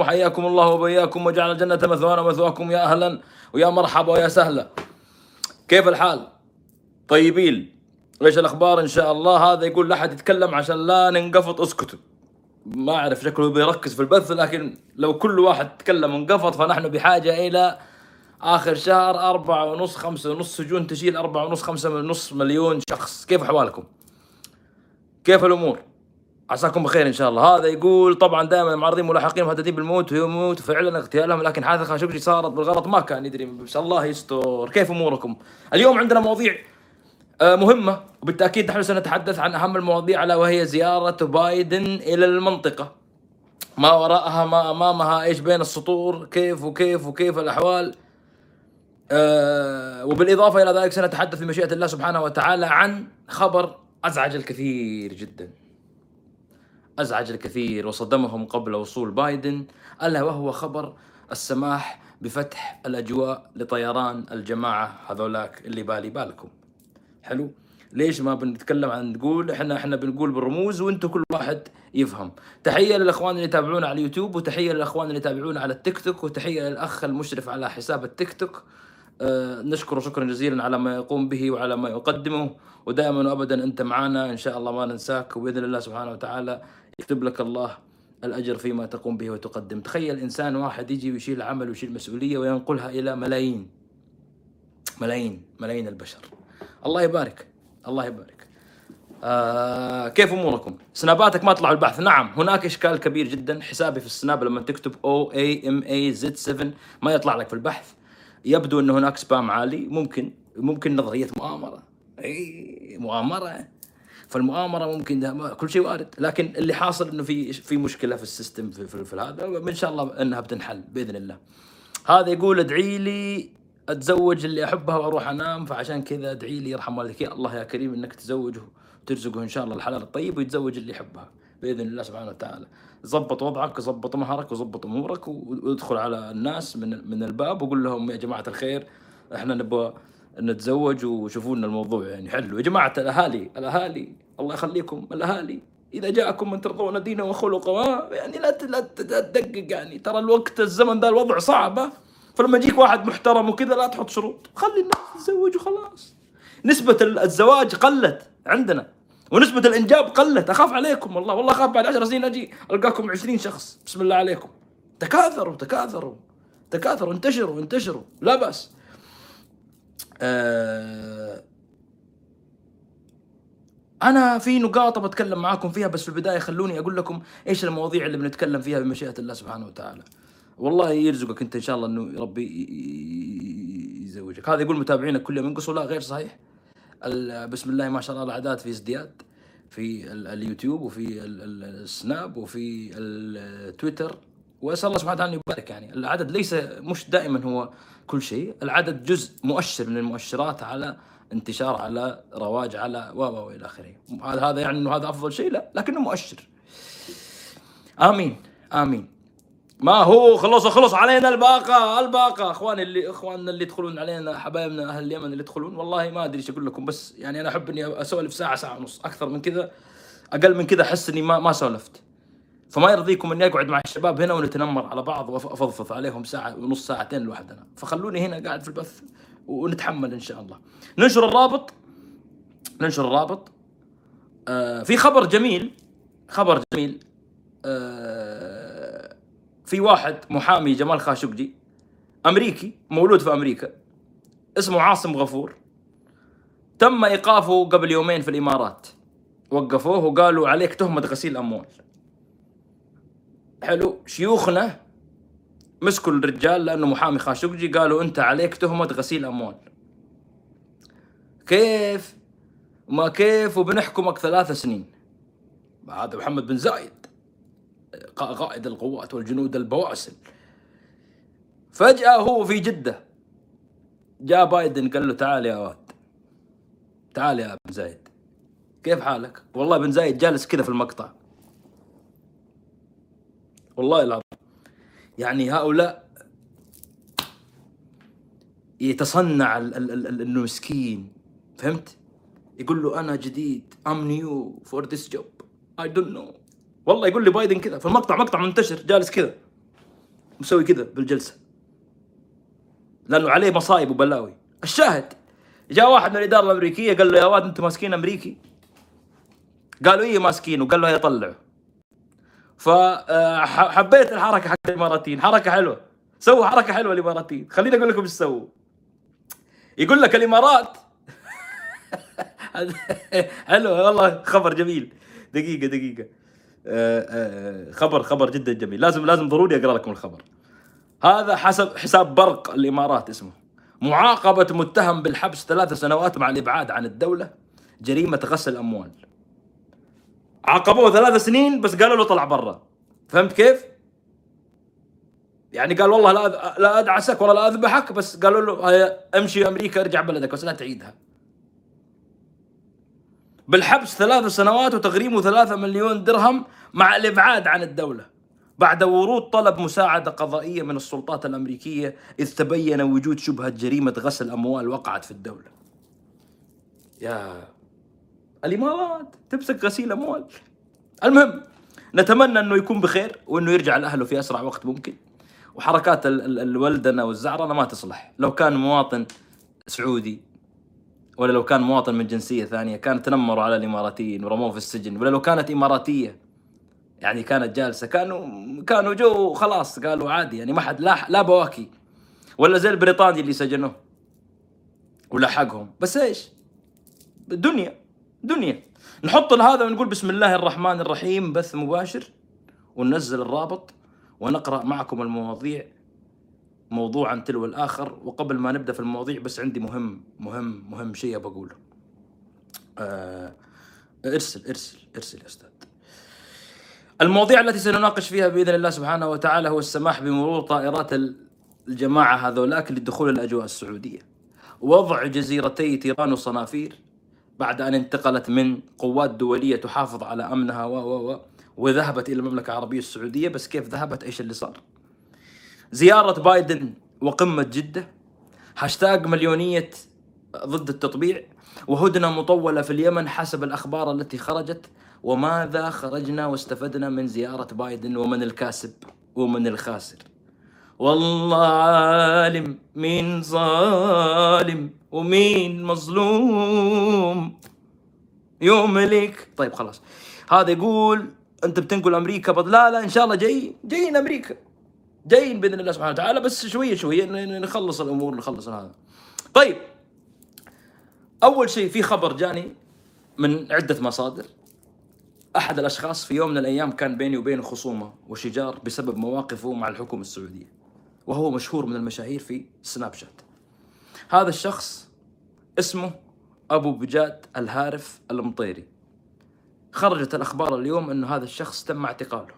وحياكم الله وبياكم وجعل الجنة مثوانا ومثواكم يا أهلا ويا مرحبا ويا سهلا كيف الحال؟ طيبين إيش الأخبار إن شاء الله هذا يقول لا أحد يتكلم عشان لا ننقفط اسكتوا ما أعرف شكله بيركز في البث لكن لو كل واحد تكلم وانقفط فنحن بحاجة إلى آخر شهر أربعة ونص خمسة ونص سجون تشيل أربعة ونص خمسة ونص مليون شخص كيف أحوالكم؟ كيف الأمور؟ عساكم بخير إن شاء الله. هذا يقول طبعا دائما المعارضين ملاحقين مهددين بالموت ويموت فعلا اغتيالهم لكن حادثه خاشقجي صارت بالغلط ما كان يدري بس الله يستر. كيف أموركم؟ اليوم عندنا مواضيع آه، مهمة وبالتأكيد نحن سنتحدث عن أهم المواضيع ألا وهي زيارة بايدن إلى المنطقة. ما وراءها ما أمامها إيش بين السطور كيف وكيف وكيف الأحوال؟ آه وبالإضافة إلى ذلك سنتحدث بمشيئة الله سبحانه وتعالى عن خبر أزعج الكثير جدا. أزعج الكثير وصدمهم قبل وصول بايدن ألا وهو خبر السماح بفتح الأجواء لطيران الجماعة هذولاك اللي بالي بالكم. حلو؟ ليش ما بنتكلم عن نقول إحنا إحنا بنقول بالرموز وأنتم كل واحد يفهم. تحية للإخوان اللي يتابعونا على اليوتيوب وتحية للإخوان اللي يتابعونا على التيك توك وتحية للأخ المشرف على حساب التيك توك. آه نشكره شكرا جزيلا على ما يقوم به وعلى ما يقدمه. ودائما وابدا أنت معنا إن شاء الله ما ننساك وبإذن الله سبحانه وتعالى يكتب لك الله الأجر فيما تقوم به وتقدم. تخيل إنسان واحد يجي ويشيل عمل ويشيل مسؤولية وينقلها إلى ملايين. ملايين ملايين البشر. الله يبارك الله يبارك. آه كيف أموركم؟ سناباتك ما طلعوا البحث، نعم هناك إشكال كبير جدا، حسابي في السناب لما تكتب O A M A Z 7 ما يطلع لك في البحث. يبدو إن هناك spam عالي، ممكن ممكن نظريه مؤامرة. اي مؤامرة. فالمؤامرة ممكن كل شيء وارد. لكن اللي حاصل إنه في في مشكلة في ال system في, في, في هذا ان شاء الله إنها بتنحل بإذن الله. هذا يقول ادعي لي أتزوج اللي أحبها وأروح أنام فعشان كذا ادعي لي يرحم والديك. يا الله يا كريم إنك تزوجه وترزقه إن شاء الله الحلال الطيب ويتزوج اللي يحبها بإذن الله سبحانه وتعالى. ظبط وضعك وظبط مهرك وظبط أمورك وادخل على الناس من من الباب وقول لهم يا جماعة الخير إحنا نبغى نتزوج. وشوفوا لنا الموضوع يعني حلو. يا جماعة الأهالي الأهالي الله يخليكم الأهالي. إذا جاءكم من ترضون دينه وخلقه يعني لا لا تدقق يعني. ترى الوقت الزمن ذا الوضع صعب فلما يجيك واحد محترم وكذا لا تحط شروط. خلي الناس تتزوج وخلاص نسبة الزواج قلت عندنا ونسبة الإنجاب قلت. أخاف عليكم والله والله أخاف بعد عشر سنين أجي ألقاكم عشرين شخص. بسم الله عليكم. تكاثروا تكاثروا تكاثروا انتشروا انتشروا. لا بأس. آه أنا في نقاط بتكلم معاكم فيها بس في البداية خلوني أقول لكم إيش المواضيع اللي بنتكلم فيها بمشيئة الله سبحانه وتعالى. والله يرزقك أنت إن شاء الله إنه ربي يزوجك. هذا يقول متابعينك كل يوم. ينقصوا لا غير صحيح؟ بسم الله ما شاء الله الاعداد في ازدياد في اليوتيوب وفي السناب وفي التويتر وأسأل الله سبحانه وتعالى يبارك يعني. العدد ليس مش دائما هو كل شيء. العدد جزء مؤشر من المؤشرات على انتشار على رواج على و و إلى آخره. هذا يعني إنه هذا أفضل شيء لا لكنه مؤشر. آمين آمين. ما هو خلص خلص علينا الباقة الباقة. اخواني اللي إخواننا اللي يدخلون علينا حبايبنا أهل اليمن اللي يدخلون والله ما أدري إيش أقول لكم بس يعني أنا أحب إني أسولف ساعة ساعة ونص أكثر من كذا. أقل من كذا أحس إني ما ما سولفت. فما يرضيكم إني أقعد مع الشباب هنا ونتنمر على بعض وافضفض عليهم ساعة ونص ساعتين لوحدنا. فخلوني هنا قاعد في البث. ونتحمل إن شاء الله. ننشر الرابط. ننشر الرابط. آه في خبر جميل. خبر جميل. آه في واحد محامي جمال خاشقجي أمريكي مولود في أمريكا اسمه عاصم غفور. تم إيقافه قبل يومين في الإمارات. وقفوه وقالوا عليك تهمة غسيل أموال. حلو. شيوخنا مسكوا الرجال لأنه محامي خاشقجي قالوا أنت عليك تهمة غسيل أموال. كيف؟ ما كيف؟ وبنحكمك ثلاث سنين. هذا محمد بن زايد قائد القوات والجنود البواسل. فجأة هو في جدة. جاء بايدن قال له تعال يا واد. تعال يا بن زايد. كيف حالك؟ والله بن زايد جالس كذا في المقطع. والله العظيم. يعني هؤلاء يتصنع انه مسكين. فهمت؟ يقول له أنا جديد. I'm new for this job I don't know والله يقول لي بايدن كذا. في المقطع مقطع منتشر جالس كذا. مسوي كذا بالجلسة. لأنه عليه مصايب وبلاوي. الشاهد جاء واحد من الإدارة الأمريكية قال له يا واد أنتم ماسكين أمريكي؟ قالوا إيه ماسكين؟ وقال له يطلعوا فحبيت الحركة حق الاماراتيين حركة حلوة. سووا حركة حلوة الاماراتيين خليني أقول لكم إيش سووا. يقول لك الإمارات. حلو والله خبر جميل. دقيقة دقيقة. آه، آه، خبر خبر جدا جميل. لازم لازم ضروري أقرأ لكم الخبر. هذا حسب حساب برق الإمارات اسمه. معاقبة متهم بالحبس ثلاث سنوات مع الإبعاد عن الدولة. جريمة غسل أموال. عاقبوه ثلاث سنين بس قالوا له طلع برا. فهمت كيف؟ يعني قال والله لا لا أدعسك ولا لا أذبحك بس قالوا له امشي أمريكا ارجع بلدك بس لا تعيدها. بالحبس ثلاث سنوات وتغريمه ثلاثة مليون درهم مع الإبعاد عن الدولة. بعد ورود طلب مساعدة قضائية من السلطات الأمريكية إذ تبين وجود شبهة جريمة غسل أموال وقعت في الدولة. يا الإمارات تمسك غسيل أموال. المهم نتمنى أنه يكون بخير وأنه يرجع لأهله في أسرع وقت ممكن. وحركات الولدنة والزعرنة ما تصلح. لو كان مواطن سعودي ولا لو كان مواطن من جنسية ثانية كان تنمروا على الإماراتيين ورموه في السجن ولا لو كانت إماراتية يعني كانت جالسة كانوا كانوا جو خلاص قالوا عادي يعني ما حد لا لا بواكي. ولا زي البريطاني اللي سجنوه. ولحقهم بس إيش؟ دنيا دنيا. نحط هذا ونقول بسم الله الرحمن الرحيم بث مباشر وننزل الرابط ونقرأ معكم المواضيع موضوعا تلو الآخر. وقبل ما نبدأ في المواضيع بس عندي مهم مهم مهم شيء بقوله. آه ارسل ارسل ارسل يا أستاذ. المواضيع التي سنناقش فيها بإذن الله سبحانه وتعالى هو السماح بمرور طائرات الجماعة هذولاك للدخول الأجواء السعودية. وضع جزيرتي تيران وصنافير بعد أن انتقلت من قوات دولية تحافظ على أمنها و و و وذهبت إلى المملكة العربية السعودية بس كيف ذهبت؟ إيش اللي صار؟ زيارة بايدن وقمة جدة هاشتاج مليونية ضد التطبيع وهدنة مطولة في اليمن حسب الأخبار التي خرجت وماذا خرجنا واستفدنا من زيارة بايدن ومن الكاسب ومن الخاسر. والله عالم مين ظالم ومين مظلوم. يوم ملك طيب خلاص. هذا يقول أنت بتنقل أمريكا بض... لا لا إن شاء الله جاي جايين أمريكا. جايين بإذن الله سبحانه وتعالى بس شوية شوية نخلص الأمور نخلص هذا. طيب. أول شيء في خبر جاني من عدة مصادر. أحد الأشخاص في يوم من الأيام كان بيني وبينه خصومة وشجار بسبب مواقفه مع الحكومة السعودية. وهو مشهور من المشاهير في سناب شات. هذا الشخص اسمه أبو بجاد الهارف المطيري. خرجت الأخبار اليوم انه هذا الشخص تم اعتقاله.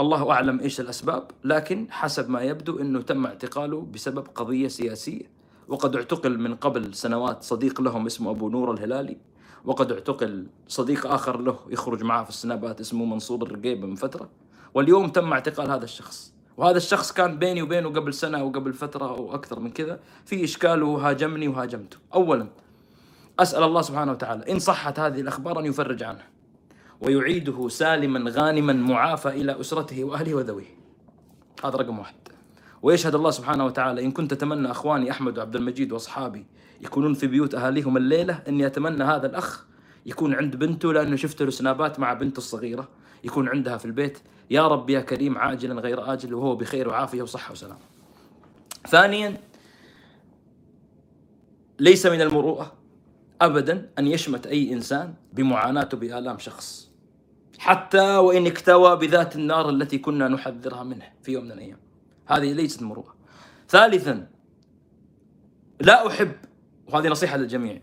الله أعلم إيش الأسباب لكن حسب ما يبدو إنه تم اعتقاله بسبب قضية سياسية. وقد اعتقل من قبل سنوات صديق لهم اسمه أبو نور الهلالي وقد اعتقل صديق آخر له يخرج معه في السنابات اسمه منصور الرقيبه من فترة. واليوم تم اعتقال هذا الشخص. وهذا الشخص كان بيني وبينه قبل سنة أو قبل فترة أو أكثر من كذا في إشكال وهاجمني وهاجمته. اولا أسأل الله سبحانه وتعالى إن صحت هذه الأخبار أن يفرج عنه ويعيده سالما غانما معافى إلى أسرته وأهله وذويه. هذا رقم واحد. ويشهد الله سبحانه وتعالى إن كنت أتمنى أخواني أحمد وعبد المجيد وأصحابي يكونون في بيوت أهاليهم الليلة إني أتمنى هذا الأخ يكون عند بنته لأنه شفت له سنابات مع بنته الصغيرة يكون عندها في البيت. يا رب يا كريم عاجلا غير آجل وهو بخير وعافية وصحة وسلام ثانيا ليس من المروءة أبدا أن يشمت أي إنسان بمعاناته بآلام شخص حتى وإن اكتوى بذات النار التي كنا نحذرها منه في يوم من الأيام. هذه ليست مروءة. ثالثا لا أحب وهذه نصيحة للجميع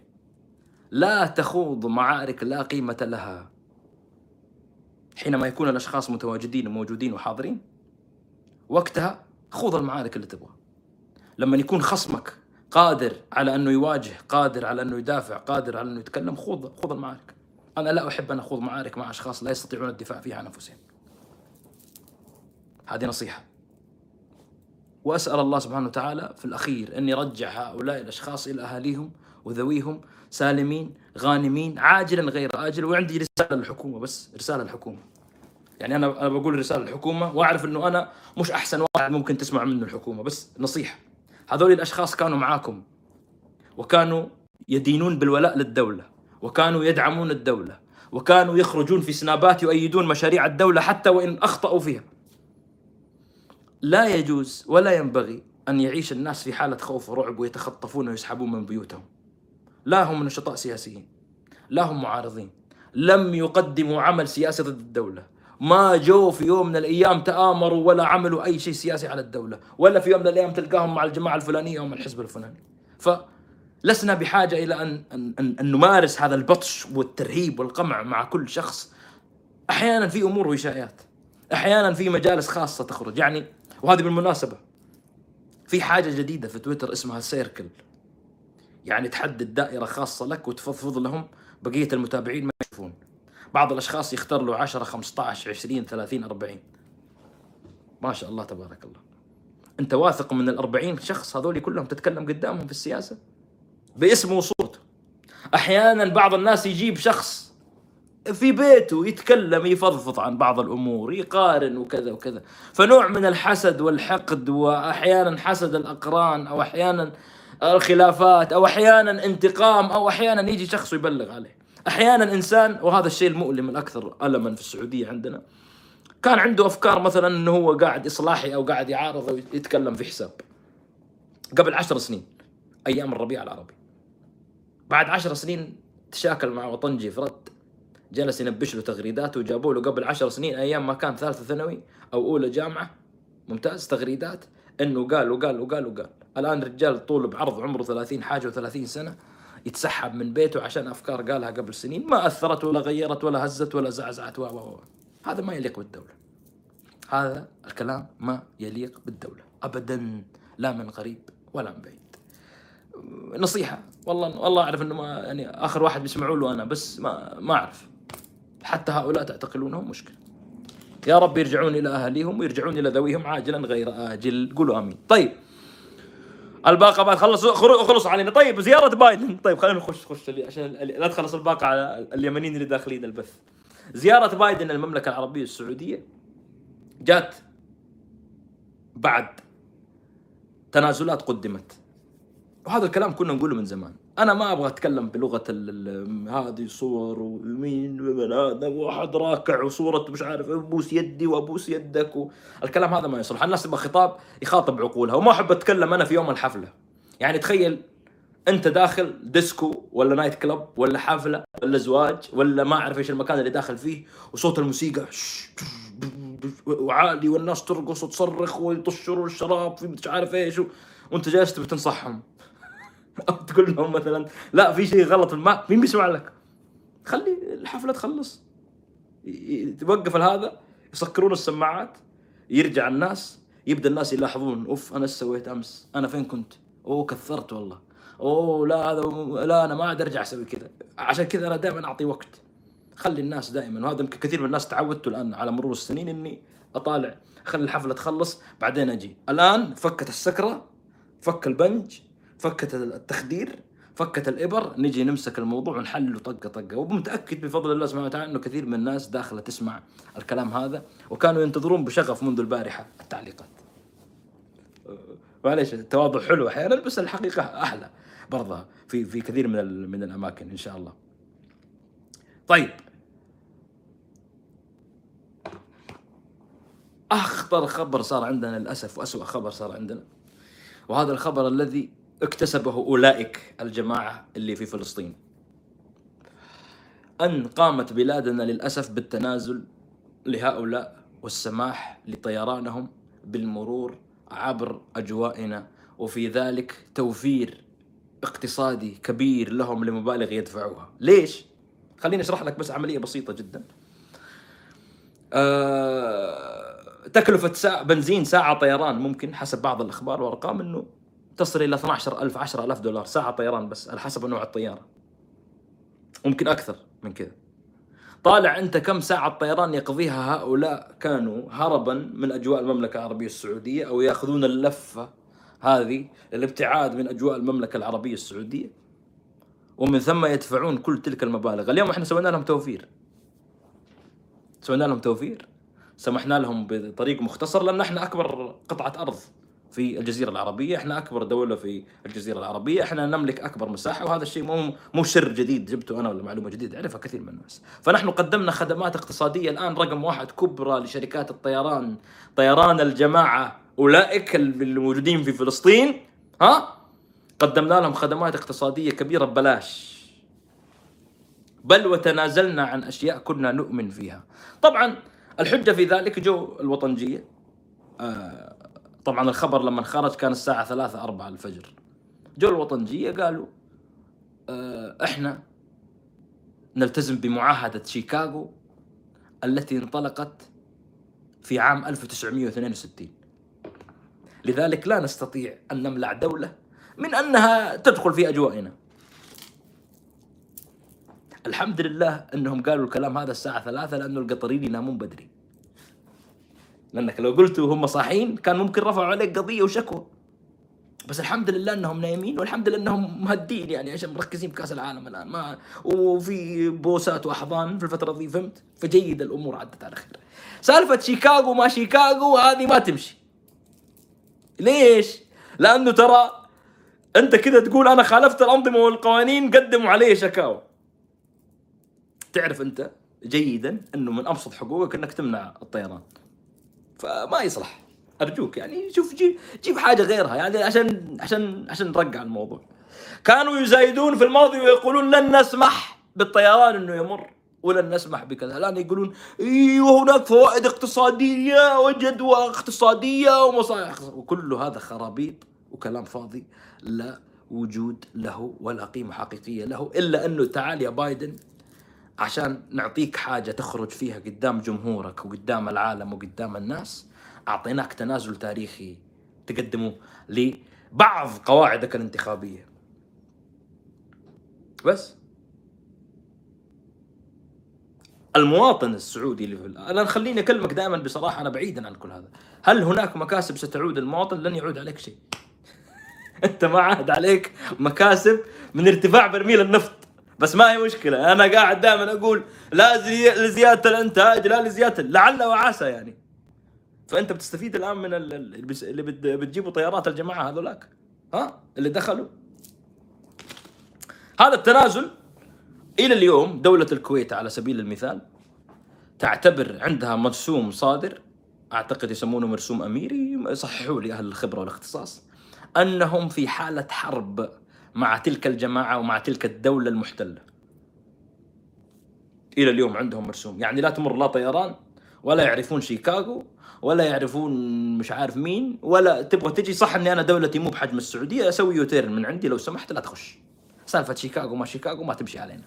لا تخوض معارك لا قيمة لها. حينما يكون الأشخاص متواجدين وموجودين وحاضرين وقتها خوض المعارك اللي تبغى لما يكون خصمك قادر على أنه يواجه قادر على أنه يدافع قادر على أنه يتكلم خوض خوض المعارك. أنا لا أحب أن أخوض معارك مع أشخاص لا يستطيعون الدفاع فيها عن أنفسهم. هذه نصيحة. وأسأل الله سبحانه وتعالى في الأخير أن يرجع هؤلاء الأشخاص إلى أهاليهم وذويهم سالمين غانمين عاجلا غير آجل وعندي رسالة للحكومة بس رسالة للحكومة. يعني أنا أنا بقول رسالة للحكومة وأعرف إنه أنا مش أحسن واحد ممكن تسمع منه الحكومة بس نصيحة. هذول الأشخاص كانوا معاكم وكانوا يدينون بالولاء للدولة وكانوا يدعمون الدولة وكانوا يخرجون في سنابات يؤيدون مشاريع الدولة حتى وإن أخطأوا فيها. لا يجوز ولا ينبغي أن يعيش الناس في حالة خوف ورعب ويتخطفون ويسحبون من بيوتهم. لا هم نشطاء سياسيين لا هم معارضين لم يقدموا عمل سياسي ضد الدولة. ما جو في يوم من الأيام تآمروا ولا عملوا أي شيء سياسي على الدولة ولا في يوم من الأيام تلقاهم مع الجماعة الفلانية أو مع الحزب الفلاني. فلسنا بحاجة إلى أن, أن, أن, أن نمارس هذا البطش والترهيب والقمع مع كل شخص. أحيانا في أمور وإشاعات أحيانا في مجالس خاصة تخرج. يعني وهذه بالمناسبة في حاجة جديدة في تويتر اسمها سيركل يعني تحدد دائرة خاصة لك وتفضفض لهم بقية المتابعين ما يشوفون. بعض الأشخاص يختار له 10 15 20 30 40 ما شاء الله تبارك الله. أنت واثق من ال 40 شخص؟ هذول كلهم تتكلم قدامهم في السياسة؟ باسمه وصوته أحيانا بعض الناس يجيب شخص في بيته يتكلم يفضفض عن بعض الأمور يقارن وكذا وكذا. فنوع من الحسد والحقد وأحيانا حسد الأقران أو أحيانا الخلافات أو أحيانا انتقام أو أحيانا يجي شخص ويبلغ عليه. أحيانا إنسان وهذا الشيء المؤلم الأكثر الما في السعودية عندنا. كان عنده أفكار مثلا إنه هو قاعد إصلاحي أو قاعد يعارض أو يتكلم في حساب. قبل عشر سنين أيام الربيع العربي. بعد عشر سنين تشاكل مع وطنجي في رد جلس ينبش له تغريدات وجابوا له قبل عشر سنين أيام ما كان ثالثة ثانوي أو أولى جامعة. ممتاز تغريدات. إنه قال وقال وقال وقال. الآن رجال طول بعرض عمره 30 حاجة و30 سنة يتسحب من بيته عشان أفكار قالها قبل سنين. ما أثرت ولا غيرت ولا هزت ولا زعزعت و هذا ما يليق بالدولة. هذا الكلام ما يليق بالدولة. ابدا لا من قريب ولا من بعيد. نصيحة. والله والله أعرف إنه ما يعني آخر واحد بيسمعوا له أنا بس ما ما أعرف. حتى هؤلاء تعتقلونهم مشكلة. يا رب يرجعون إلى اهاليهم ويرجعون إلى ذويهم عاجلا غير آجل. قولوا آمين. طيب. الباقة بعد خلص خلص علينا. طيب زيارة بايدن. طيب خلينا نخش خش عشان لا تخلص الباقة على اليمنيين اللي داخلين البث. زيارة بايدن المملكه العربية السعودية جات بعد تنازلات قدمت. وهذا الكلام كنا نقوله من زمان. أنا ما أبغى أتكلم بلغة هذه صور ومين من هذا واحد راكع وصورة مش عارف أبوس يدي وأبوس يدك الكلام هذا ما يصلح. الناس تبغى خطاب يخاطب عقولها. وما أحب أتكلم أنا في يوم الحفلة. يعني تخيل أنت داخل ديسكو ولا night club ولا حفلة ولا زواج ولا ما أعرف إيش المكان اللي داخل فيه وصوت الموسيقى وعالي والناس ترقص وتصرخ ويطشروا الشراب في مش عارف إيش وأنت جالس تبي تنصحهم. أو تقول لهم مثلا لا في شيء غلط ما مين بيسمع لك؟ خلي الحفلة تخلص. توقف هذا يسكرون السماعات يرجع الناس يبدأ الناس يلاحظون أوف أنا إيش سويت أمس؟ أنا فين كنت؟ أوه كثرت والله. أوه لا هذا لا أنا ما عاد أرجع أسوي كذا. عشان كذا أنا دائما أعطي وقت. خلي الناس دائما وهذا كثير من الناس تعودت الآن على مرور السنين إني أطالع. خلي الحفلة تخلص بعدين أجي. الآن فكت السكرة فك البنج فكت التخدير فكت الإبر نجي نمسك الموضوع ونحلله طقة طقة. ومتاكد بفضل الله سبحانه وتعالى إنه كثير من الناس داخلة تسمع الكلام هذا وكانوا ينتظرون بشغف منذ البارحة التعليقات. معليش التواضع حلو أحيانا بس الحقيقة أحلى برضه في في كثير من من الأماكن إن شاء الله. طيب. أخطر خبر صار عندنا للأسف واسوء خبر صار عندنا وهذا الخبر الذي اكتسبه أولئك الجماعة اللي في فلسطين. أن قامت بلادنا للأسف بالتنازل لهؤلاء والسماح لطيرانهم بالمرور عبر أجوائنا وفي ذلك توفير اقتصادي كبير لهم لمبالغ يدفعوها. ليش؟ خليني أشرح لك بس عملية بسيطة جدا. أه تكلفة ساعة بنزين ساعة طيران ممكن حسب بعض الأخبار والأرقام أنه تصل إلى 12000 10000 دولار ساعة طيران بس على حسب نوع الطيارة. ممكن أكثر من كذا. طالع أنت كم ساعة طيران يقضيها هؤلاء كانوا هربا من أجواء المملكة العربية السعودية أو يأخذون اللفة هذه الابتعاد من أجواء المملكة العربية السعودية. ومن ثم يدفعون كل تلك المبالغ. اليوم إحنا سوينا لهم توفير. سوينا لهم توفير. سمحنا لهم بطريق مختصر لأن إحنا أكبر قطعة أرض في الجزيرة العربية، إحنا أكبر دولة في الجزيرة العربية، إحنا نملك أكبر مساحة وهذا الشيء مو مو سر جديد جبته أنا ولا معلومة جديدة يعرفها كثير من الناس، فنحن قدمنا خدمات اقتصادية الآن رقم واحد كبرى لشركات الطيران، طيران الجماعة أولئك الموجودين في فلسطين ها؟ قدمنا لهم خدمات اقتصادية كبيرة ببلاش. بل وتنازلنا عن أشياء كنا نؤمن فيها. طبعا الحجة في ذلك جو الوطنجية. آه طبعا الخبر لما خرج كان الساعة ثلاثة أربعة الفجر. جو الوطنجية قالوا آه إحنا نلتزم بمعاهدة شيكاغو التي انطلقت في عام 1962 لذلك لا نستطيع أن نملع دولة من أنها تدخل في أجوائنا. الحمد لله إنهم قالوا الكلام هذا الساعة ثلاثة لأنه القطريين ينامون بدري. لأنك لو قلتوا هم صاحيين كان ممكن رفعوا عليك قضية وشكوى. بس الحمد لله إنهم نايمين والحمد لله إنهم مهدين يعني عشان مركزين بكأس العالم الآن. ما وفي بوسات وأحضان في الفترة دي فهمت؟ فجيد الأمور عدت على خير. سالفة شيكاغو ما شيكاغو هذه ما تمشي. ليش؟ لأنه ترى أنت كده تقول أنا خالفت الأنظمة والقوانين قدموا علي شكاوى. تعرف أنت جيدا إنه من أبسط حقوقك إنك تمنع الطيران. فما يصلح. أرجوك يعني شوف جيب جيب حاجة غيرها يعني عشان عشان عشان نرجع الموضوع. كانوا يزايدون في الماضي ويقولون لن نسمح بالطيران إنه يمر ولن نسمح بكذا. الآن يقولون إيوه هناك فوائد اقتصادية وجدوى اقتصادية ومصالح. وكل هذا خرابيط وكلام فاضي لا وجود له ولا قيمة حقيقية له إلا أنه تعال يا بايدن عشان نعطيك حاجة تخرج فيها قدام جمهورك وقدام العالم وقدام الناس أعطيناك تنازل تاريخي تقدمه لبعض قواعدك الانتخابية. بس. المواطن السعودي اللي في أنا خليني أكلمك دائما بصراحة أنا بعيدا عن كل هذا. هل هناك مكاسب ستعود للمواطن لن يعود عليك شيء. أنت ما عاد عليك مكاسب من ارتفاع برميل النفط. بس ما هي مشكلة. أنا قاعد دائما أقول لا زي... لزيادة الإنتاج لا لزيادة لعل وعسى يعني. فأنت بتستفيد الآن من اللي بتجيبوا طيارات الجماعة هذولاك. ها؟ اللي دخلوا. هذا التنازل إلى اليوم دولة الكويت على سبيل المثال تعتبر عندها مرسوم صادر أعتقد يسمونه مرسوم أميري صححوا لي أهل الخبرة والإختصاص أنهم في حالة حرب. مع تلك الجماعة ومع تلك الدولة المحتلة. إلى اليوم عندهم مرسوم. يعني لا تمر لا طيران ولا يعرفون شيكاغو ولا يعرفون مش عارف مين ولا تبغى تجي. صح إني أنا دولتي مو بحجم السعودية أسوي U-turn من عندي. لو سمحت لا تخش. سالفة شيكاغو ما شيكاغو ما تمشي علينا.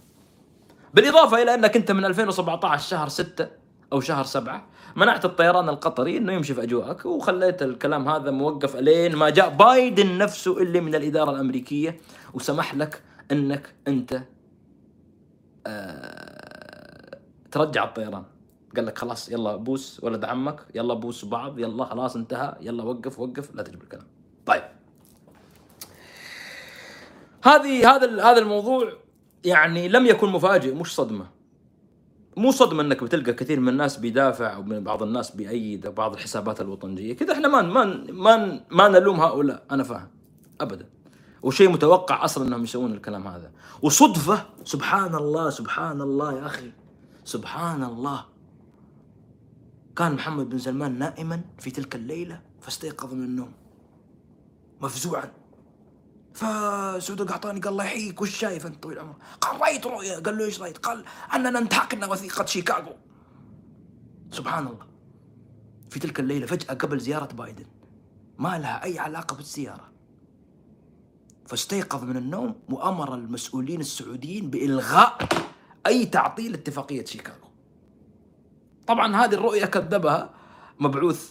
بالإضافة إلى أنك أنت من 2017 شهر 6 أو شهر 7 منعت الطيران القطري إنه يمشي في أجواءك وخليت الكلام هذا موقف ألين ما جاء بايدن نفسه اللي من الإدارة الأمريكية وسمح لك إنك أنت آه ترجع الطيران. قال لك خلاص يلا بوس ولد عمك يلا بوس بعض يلا خلاص انتهى يلا وقف وقف لا تجيب الكلام. طيب. هذه هذا هذا الموضوع يعني لم يكن مفاجئ مش صدمة. مو صدمة إنك بتلقى كثير من الناس بيدافع ومن بعض الناس بيأيد بعض الحسابات الوطنية. كذا إحنا ما ما ما ما نلوم هؤلاء أنا فاهم. ابدا. وشيء متوقع أصلا إنهم يسوون الكلام هذا. وصدفة سبحان الله سبحان الله يا أخي سبحان الله كان محمد بن سلمان نائما في تلك الليلة فاستيقظ من النوم. مفزوعا. فسعود القحطاني قال الله يحييك وش شايف أنت طويل العمر؟ قال رأيت رؤيا قال له إيش رأيت؟ قال أننا انتهكنا وثيقة شيكاغو. سبحان الله في تلك الليلة فجأة قبل زيارة بايدن ما لها أي علاقة بالزياره فاستيقظ من النوم وأمر المسؤولين السعوديين بإلغاء أي تعطيل اتفاقية شيكاغو. طبعا هذه الرؤية كذبها مبعوث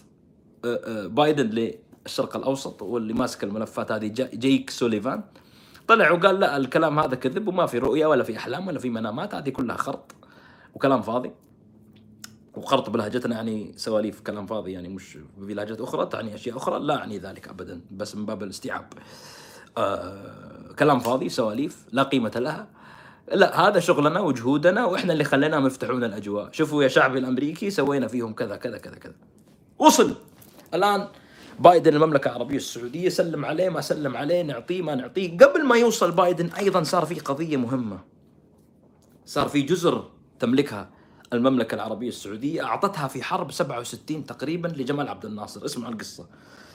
آه، آه، بايدن الشرق الأوسط واللي ماسك الملفات هذه جيك سوليفان. طلع وقال لا الكلام هذا كذب وما في رؤية ولا في أحلام ولا في منامات هذه كلها خرط وكلام فاضي. وخرط بلهجتنا يعني سواليف كلام فاضي يعني مش بلهجات أخرى تعني أشياء أخرى لا أعني ذلك ابدا بس من باب الاستيعاب. آه كلام فاضي سواليف لا قيمة لها. لا هذا شغلنا وجهودنا وإحنا اللي خليناهم يفتحون الأجواء. شوفوا يا شعبي الأمريكي سوينا فيهم كذا كذا كذا كذا. وصل. الآن بايدن المملكة العربية السعودية سلم عليه ما سلم عليه نعطيه ما نعطيه. قبل ما يوصل بايدن أيضا صار في قضية مهمة. صار في جزر تملكها المملكة العربية السعودية أعطتها في حرب 67 تقريبا لجمال عبد الناصر. اسمعوا القصة.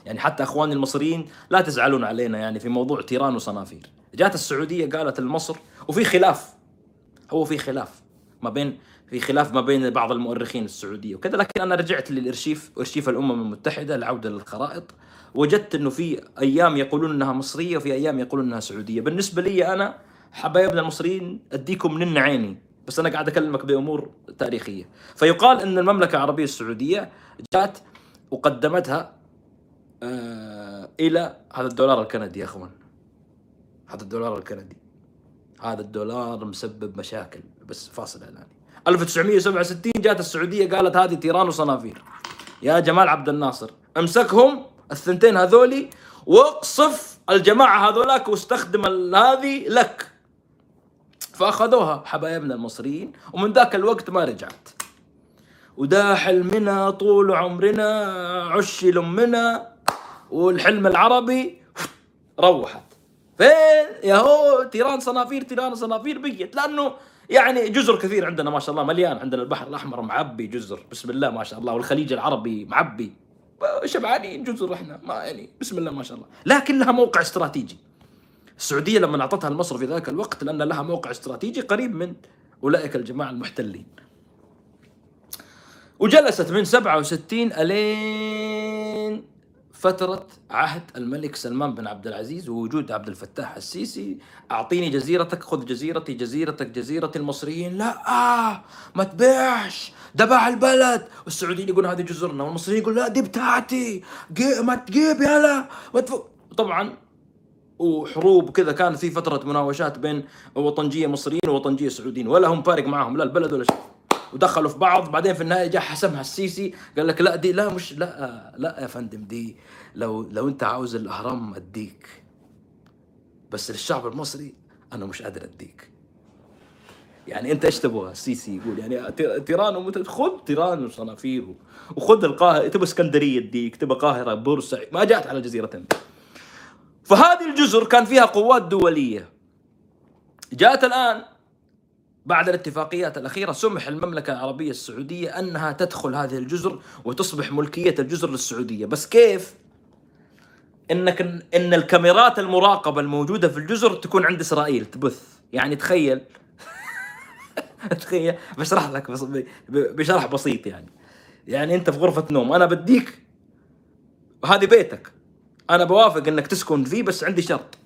يعني حتى اخواني المصريين لا تزعلون علينا يعني في موضوع تيران وصنافير. جات السعودية قالت لمصر وفي خلاف هو في خلاف ما بين في خلاف ما بين بعض المؤرخين السعودية وكذا. لكن أنا رجعت للأرشيف أرشيف الأمم المتحدة العوده للخرائط. وجدت إنه في أيام يقولون إنها مصرية وفي أيام يقولون إنها سعودية. بالنسبة لي أنا حبايبنا المصريين أديكم من عيني بس أنا قاعد أكلمك بأمور تاريخية. فيقال إن المملكة العربية السعودية جات وقدمتها آه إلى هذا الدولار الكندي يا أخوان. هذا الدولار الكندي. هذا الدولار مسبب مشاكل بس فاصل إعلاني. 1967 جات السعودية قالت هذه تيران وصنافير. يا جمال عبد الناصر امسكهم الثنتين هذولي واقصف الجماعة هذولاك واستخدم هذه لك. فأخذوها حبايبنا المصريين ومن ذاك الوقت ما رجعت. وده حلمنا طول عمرنا عش لامنا والحلم العربي روحت. فين؟ يا هو تيران صنافير تيران صنافير بقيت لأنه يعني جزر كثير عندنا ما شاء الله مليان. عندنا البحر الأحمر معبي جزر بسم الله ما شاء الله. والخليج العربي معبي. شبعانين جزر إحنا ما يعني بسم الله ما شاء الله. لكن لها موقع استراتيجي. السعودية لما أعطتها لمصر في ذاك الوقت لأن لها موقع استراتيجي قريب من أولئك الجماعة المحتلين. وجلست من 67 ألين فترة عهد الملك سلمان بن عبد العزيز ووجود عبد الفتاح السيسي. أعطيني جزيرتك خذ جزيرتي جزيرتك جزيرة المصريين. لا آه ما تبيعش. ده باع البلد. والسعوديين يقولون هذه جزرنا والمصريين يقولون لا دي بتاعتي. ما تجيب يلا. طبعا وحروب كذا كانت في فترة مناوشات بين وطنجية مصريين ووطنجية سعوديين ولا هم فارق معاهم لا البلد ولا شيء. ودخلوا في بعض. بعدين في النهاية جاء حسمها السيسي قال لك لا دي لا مش لا لا يا فندم دي لو لو انت عاوز الأهرام أديك بس للشعب المصري أنا مش قادر أديك. يعني أنت إيش تبغى؟ السيسي يقول يعني تيران خذ تيران وصنافير وخذ القاهرة تبغى اسكندرية أديك تبغى قاهره بورسعيد ما جات على جزيرة فهذه الجزر كان فيها قوات دولية. جاءت الآن بعد الاتفاقيات الأخيرة سمح المملكة العربية السعودية أنها تدخل هذه الجزر وتصبح ملكية الجزر للسعودية. بس كيف؟ إنك ان الكاميرات المراقبة الموجودة في الجزر تكون عند إسرائيل. تبث. يعني تخيل. تخيل. بشرح لك بس بشرح بسيط يعني. يعني أنت في غرفة نوم. أنا بديك. هذه بيتك. أنا بوافق إنك تسكن فيه بس عندي شرط.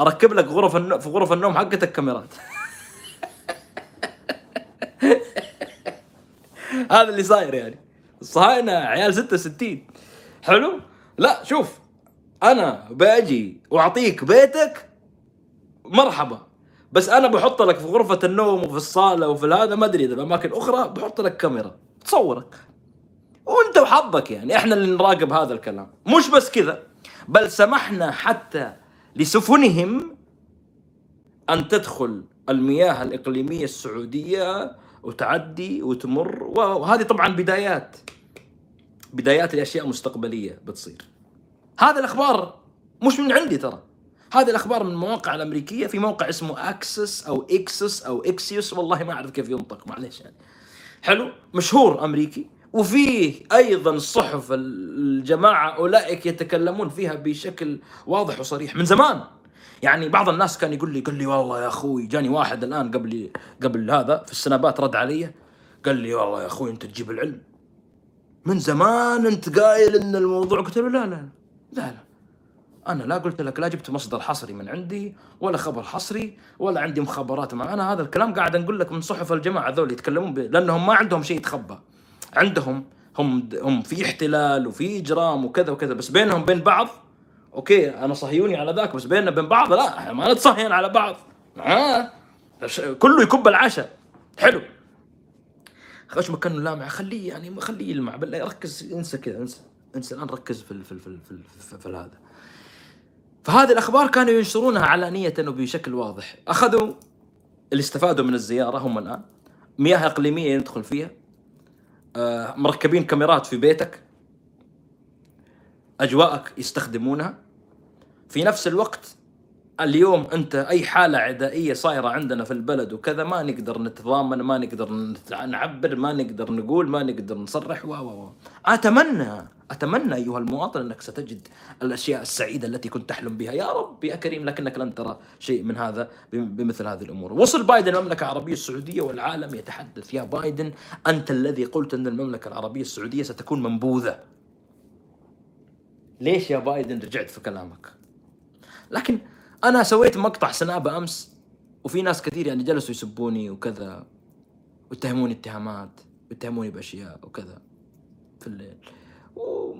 أركب لك غرف في غرف النوم حقتك كاميرات هذا اللي صاير يعني. الصهاينه عيال 66 حلو؟ لا شوف أنا بأجي واعطيك بيتك مرحبا. بس أنا بحط لك في غرفة النوم وفي الصالة وفي هذا ما أدري إذا باماكن أخرى بحط لك كاميرا. تصورك. وأنت وحظك يعني. إحنا اللي نراقب هذا الكلام. مش بس كذا بل سمحنا حتى لسفنهم أن تدخل المياه الإقليمية السعودية وتعدي وتمر. وهذه طبعا بدايات. بدايات لأشياء مستقبلية بتصير. هذا الأخبار مش من عندي ترى. هذه الأخبار من المواقع الأمريكية. في موقع اسمه اكسس أو اكسس أو اكسيوس والله ما أعرف كيف ينطق معلش يعني. حلو؟ مشهور أمريكي. وفيه أيضا صحف الجماعة أولئك يتكلمون فيها بشكل واضح وصريح من زمان. يعني بعض الناس كان يقول لي قال لي والله يا أخوي جاني واحد الآن قبل قبل هذا في السنابات رد علي قال لي والله يا أخوي أنت تجيب العلم. من زمان أنت قايل إن الموضوع؟ قلت له لا لا لا لا أنا لا قلت لك لا جبت مصدر حصري من عندي ولا خبر حصري ولا عندي مخابرات مع أنا هذا الكلام قاعد نقول لك من صحف الجماعة ذول يتكلمون لأنهم ما عندهم شيء يتخبى. عندهم هم هم في احتلال وفي إجرام وكذا وكذا بس بينهم بين بعض أوكي أنا صهيوني على ذاك بس بيننا بين بعض لا ما نتصهين على بعض. آه. كله يكب العشاء. حلو. خش مكانه لامع خليه يعني خليه يلمع. بالله ركز انسى كذا انسى انسى الان ركز في في في في, في, في هذا. فهذه الأخبار كانوا ينشرونها علانيه وبشكل واضح. أخذوا اللي استفادوا من الزيارة هم الآن. مياه إقليمية يدخل فيها. آه، مركبين كاميرات في بيتك. أجواءك يستخدمونها. في نفس الوقت اليوم أنت أي حالة عدائية صايرة عندنا في البلد وكذا ما نقدر نتضامن ما نقدر نعبر ما نقدر نقول ما نقدر نصرح و و أتمنى أتمنى أيها المواطن أنك ستجد الأشياء السعيدة التي كنت تحلم بها. يا رب يا كريم لكنك لن ترى شيء من هذا بمثل هذه الأمور. وصل بايدن المملكة العربية السعودية والعالم يتحدث. يا بايدن أنت الذي قلت أن المملكة العربية السعودية ستكون منبوذة. ليش يا بايدن رجعت في كلامك؟ لكن أنا سويت مقطع سنابه أمس وفي ناس كثير يعني جلسوا يسبوني وكذا واتهموني اتهامات واتهموني بأشياء وكذا في الليل. و...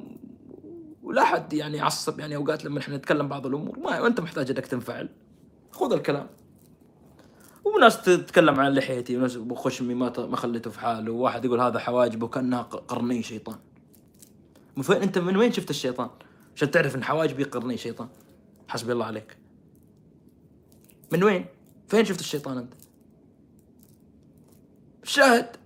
ولا حد يعني يعصب يعني أوقات لما إحنا نتكلم بعض الأمور ما أنت محتاج إنك تنفعل. خذ الكلام. وناس تتكلم عن لحيتي وناس بخشمي ما ما خليته في حاله وواحد يقول هذا حواجبه كانها قرني شيطان. من فين أنت من وين شفت الشيطان؟ عشان تعرف إن حواجبي قرني شيطان. حسبي الله عليك. من وين؟ فين شفت الشيطان أنت؟ شاهد.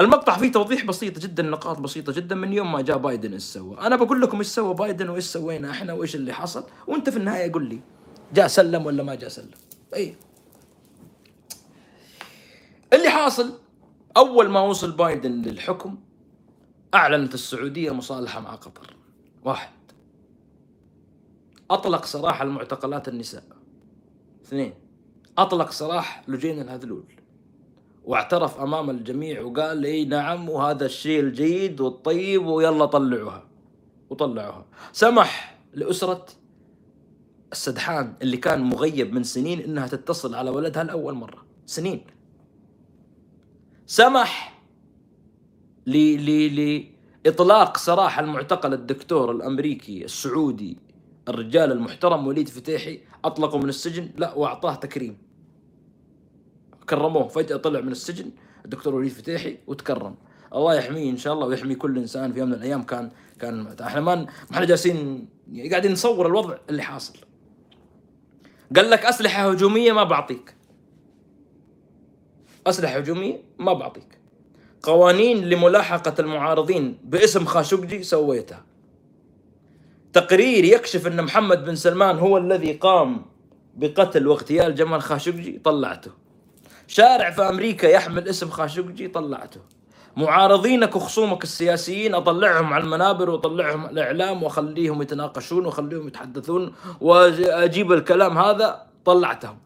المقطع فيه توضيح بسيط جدا نقاط بسيطة جدا من يوم ما جاء بايدن إيش سوى. أنا بقول لكم إيش سوى بايدن وإيش سوينا إحنا وإيش اللي حصل. وأنت في النهاية قول لي جاء سلم ولا ما جاء سلم؟ اي اللي حاصل أول ما وصل بايدن للحكم أعلنت السعودية مصالحة مع قطر. واحد. أطلق سراح المعتقلات النساء. اثنين أطلق سراح لجين الهذلول. واعترف أمام الجميع وقال إي نعم وهذا الشيء الجيد والطيب ويلا طلعوها. وطلعوها. سمح لأسرة السدحان اللي كان مغيب من سنين إنها تتصل على ولدها لأول مرة. سنين. سمح ل ل لإطلاق سراح المعتقل الدكتور الأمريكي السعودي الرجال المحترم وليد فتيحي أطلقوا من السجن لا وأعطاه تكريم. كرموه فجأة طلع من السجن الدكتور وليد فتيحي وتكرم. الله يحميه إن شاء الله ويحمي كل إنسان في يوم من الأيام كان كان إحنا ما ما إحنا جالسين قاعدين نصور الوضع اللي حاصل. قال لك أسلحة هجومية ما بعطيك. أسلحة هجومية ما بعطيك. قوانين لملاحقة المعارضين باسم خاشقجي سويتها. تقرير يكشف أن محمد بن سلمان هو الذي قام بقتل واغتيال جمال خاشقجي طلعته. شارع في أمريكا يحمل اسم خاشقجي طلعته. معارضينك وخصومك السياسيين أطلعهم على المنابر وأطلعهم الإعلام وأخليهم يتناقشون وأخليهم يتحدثون وأجيب الكلام هذا طلعتهم.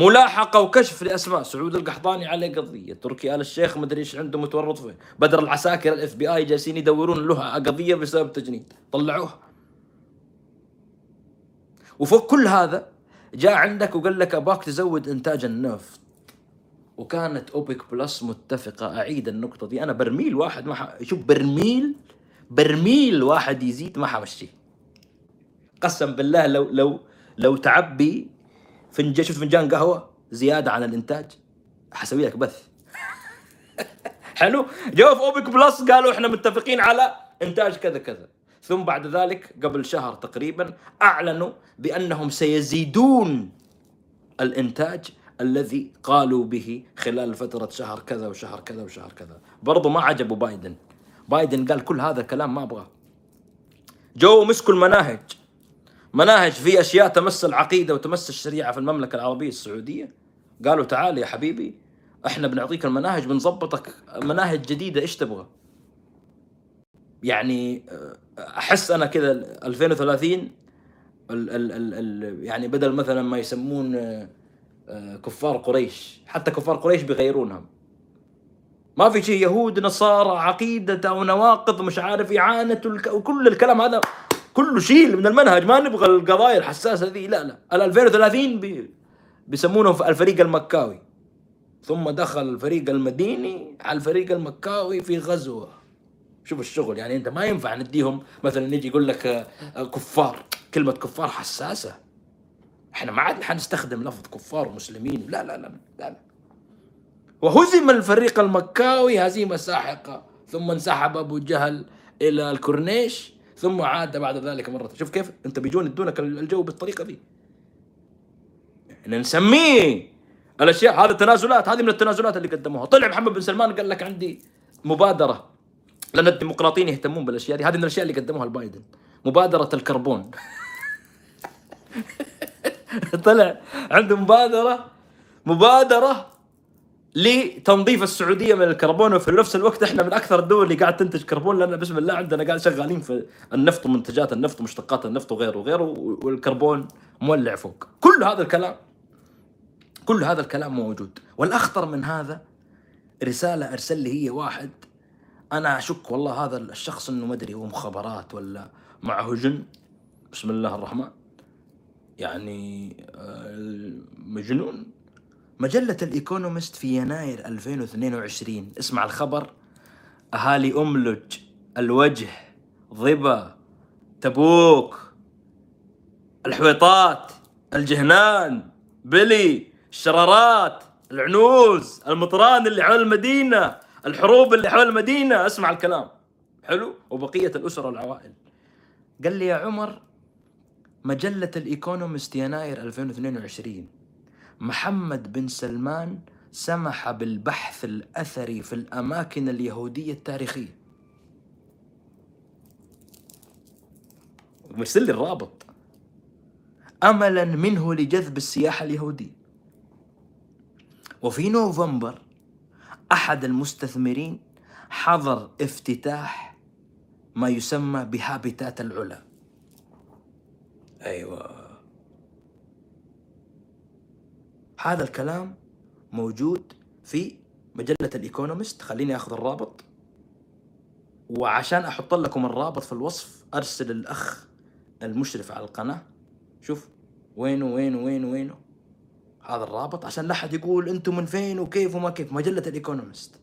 ملاحقة وكشف لأسماء. سعود القحطاني عليه قضية. تركي آل الشيخ ما أدري إيش عنده متورط فيه. بدر العساكر ال FBI جالسين يدورون له قضية بسبب تجنيد. طلعوه وفوق كل هذا جاء عندك وقال لك أباك تزود إنتاج النفط. وكانت أوبك بلس متفقة. أعيد النقطة دي. أنا برميل واحد ما. شوف برميل برميل واحد يزيد ما حمشيه قسم بالله لو لو لو تعبي فنجان شفت فنجان قهوة زيادة عن الإنتاج. حسوي لك بث. حلو؟ جو في أوبك بلس قالوا إحنا متفقين على إنتاج كذا كذا. ثم بعد ذلك قبل شهر تقريبا أعلنوا بأنهم سيزيدون الإنتاج الذي قالوا به خلال فترة شهر كذا وشهر كذا وشهر كذا. برضو ما عجبوا بايدن. بايدن قال كل هذا الكلام ما أبغاه. جو مسكوا المناهج. مناهج في أشياء تمس العقيدة وتمس الشريعة في المملكة العربية السعودية قالوا تعال يا حبيبي إحنا بنعطيك المناهج بنظبطك مناهج جديدة إيش تبغى؟ يعني آه، أحس أنا كذا 2030 ال ال ال ال يعني بدل مثلا ما يسمون آه، آه، كفار قريش حتى كفار قريش بيغيرونها ما في شيء يهود نصارى عقيدة أو نواقض مش عارف إعانة وكل الكلام هذا كله شيل من المنهج. ما نبغى القضايا الحساسة ذي. لا لا. ال 2030 بي بيسمونه الفريق المكاوي. ثم دخل الفريق المديني على الفريق المكاوي في غزوة. شوف الشغل. يعني أنت ما ينفع نديهم مثلا نيجي يقول لك آه، كفار. كلمة كفار حساسة. إحنا ما عاد حنستخدم لفظ كفار ومسلمين. لا لا لا لا, لا. وهزم الفريق المكاوي هزيمة ساحقة. ثم انسحب أبو جهل إلى الكورنيش. ثم عاد بعد ذلك مرة. شوف كيف؟ انت بيجون يدونك الجو بالطريقة ذي. ان نسميه الأشياء هذه تنازلات هذه من التنازلات اللي قدموها. طلع محمد بن سلمان قال لك عندي مبادرة. لأن الديمقراطيين يهتمون بالأشياء دي. هذه من الأشياء اللي قدموها البايدن. مبادرة الكربون. طلع عنده مبادرة مبادرة لتنظيف السعودية من الكربون وفي نفس الوقت إحنا من أكثر الدول اللي قاعد تنتج كربون لأن بسم الله عندنا قاعد شغالين في النفط ومنتجات النفط ومشتقات النفط وغيره وغيره والكربون مولع فوق. كل هذا الكلام كل هذا الكلام موجود. والأخطر من هذا رسالة أرسل لي هي واحد أنا أشك والله هذا الشخص إنه ما أدري هو مخابرات ولا معه جن بسم الله الرحمن. يعني آه، مجنون مجلة الإيكونومست في يناير 2022 اسمع الخبر. أهالي أملج الوجه ضبا تبوك الحويطات الجهنان بلي الشرارات العنوز المطران اللي حول المدينة الحروب اللي حول المدينة. اسمع الكلام. حلو؟ وبقية الأسر والعوائل. قال لي يا عمر مجلة الإيكونومست يناير 2022 محمد بن سلمان سمح بالبحث الأثري في الأماكن اليهودية التاريخية. مرسل لي الرابط. أملا منه لجذب السياحة اليهودية وفي نوفمبر أحد المستثمرين حضر افتتاح ما يسمى بهابيتات العلا. أيوة. هذا الكلام موجود في مجلة الإيكونومست. خليني أخذ الرابط. وعشان أحط لكم الرابط في الوصف أرسل الأخ المشرف على القناة. شوف وينه وينه وينه وينه؟ هذا الرابط عشان لا أحد يقول أنتم من فين وكيف وما كيف. مجلة الإيكونومست.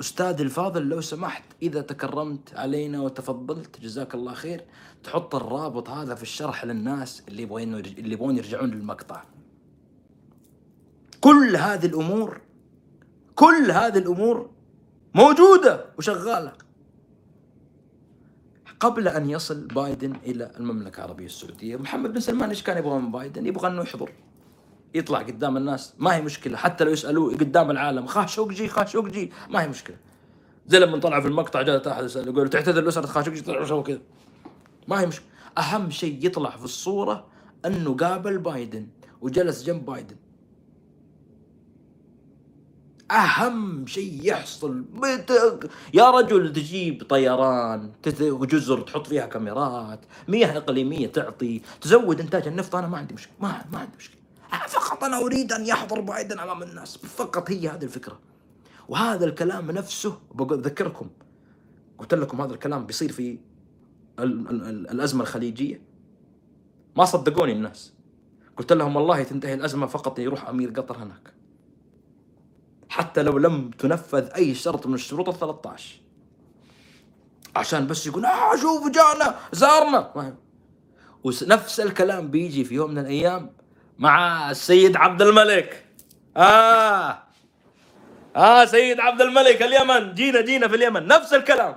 أستاذ الفاضل لو سمحت إذا تكرمت علينا وتفضلت جزاك الله خير. تحط الرابط هذا في الشرح للناس اللي يبغون اللي يبغون يرجعون للمقطع. كل هذه الأمور كل هذه الأمور موجودة وشغالة. قبل أن يصل بايدن إلى المملكة العربية السعودية محمد بن سلمان إيش كان يبغى من بايدن؟ يبغى إنه يحضر يطلع قدام الناس ما هي مشكلة. حتى لو يسألوه قدام العالم خاشوقجي خاشوقجي ما هي مشكلة. زي لما طلع في المقطع جاء احد يسال يقول تعتذر لاسره خاشوقجي طلعوا سووا كذا. ما هي مشكلة. أهم شيء يطلع في الصورة إنه قابل بايدن وجلس جنب بايدن. أهم شيء يحصل بتك يا رجل تجيب طيران جزر تحط فيها كاميرات مياه إقليمية تعطي تزود إنتاج النفط أنا ما عندي مشكلة ما ما عندي مشكلة. فقط أنا أريد أن يحضر بايدن أمام الناس فقط هي هذه الفكرة. وهذا الكلام نفسه بذكركم قلت لكم هذا الكلام بيصير في ال ال ال الأزمة الخليجية. ما صدقوني الناس. قلت لهم والله تنتهي الأزمة فقط يروح أمير قطر هناك. حتى لو لم تنفذ أي شرط من الشروط ال 13 عشان بس يقول آه شوف جانا زارنا. ونفس الكلام بيجي في يوم من الأيام مع السيد عبد الملك. آه. آه سيد عبد الملك اليمن. جينا جينا في اليمن. نفس الكلام.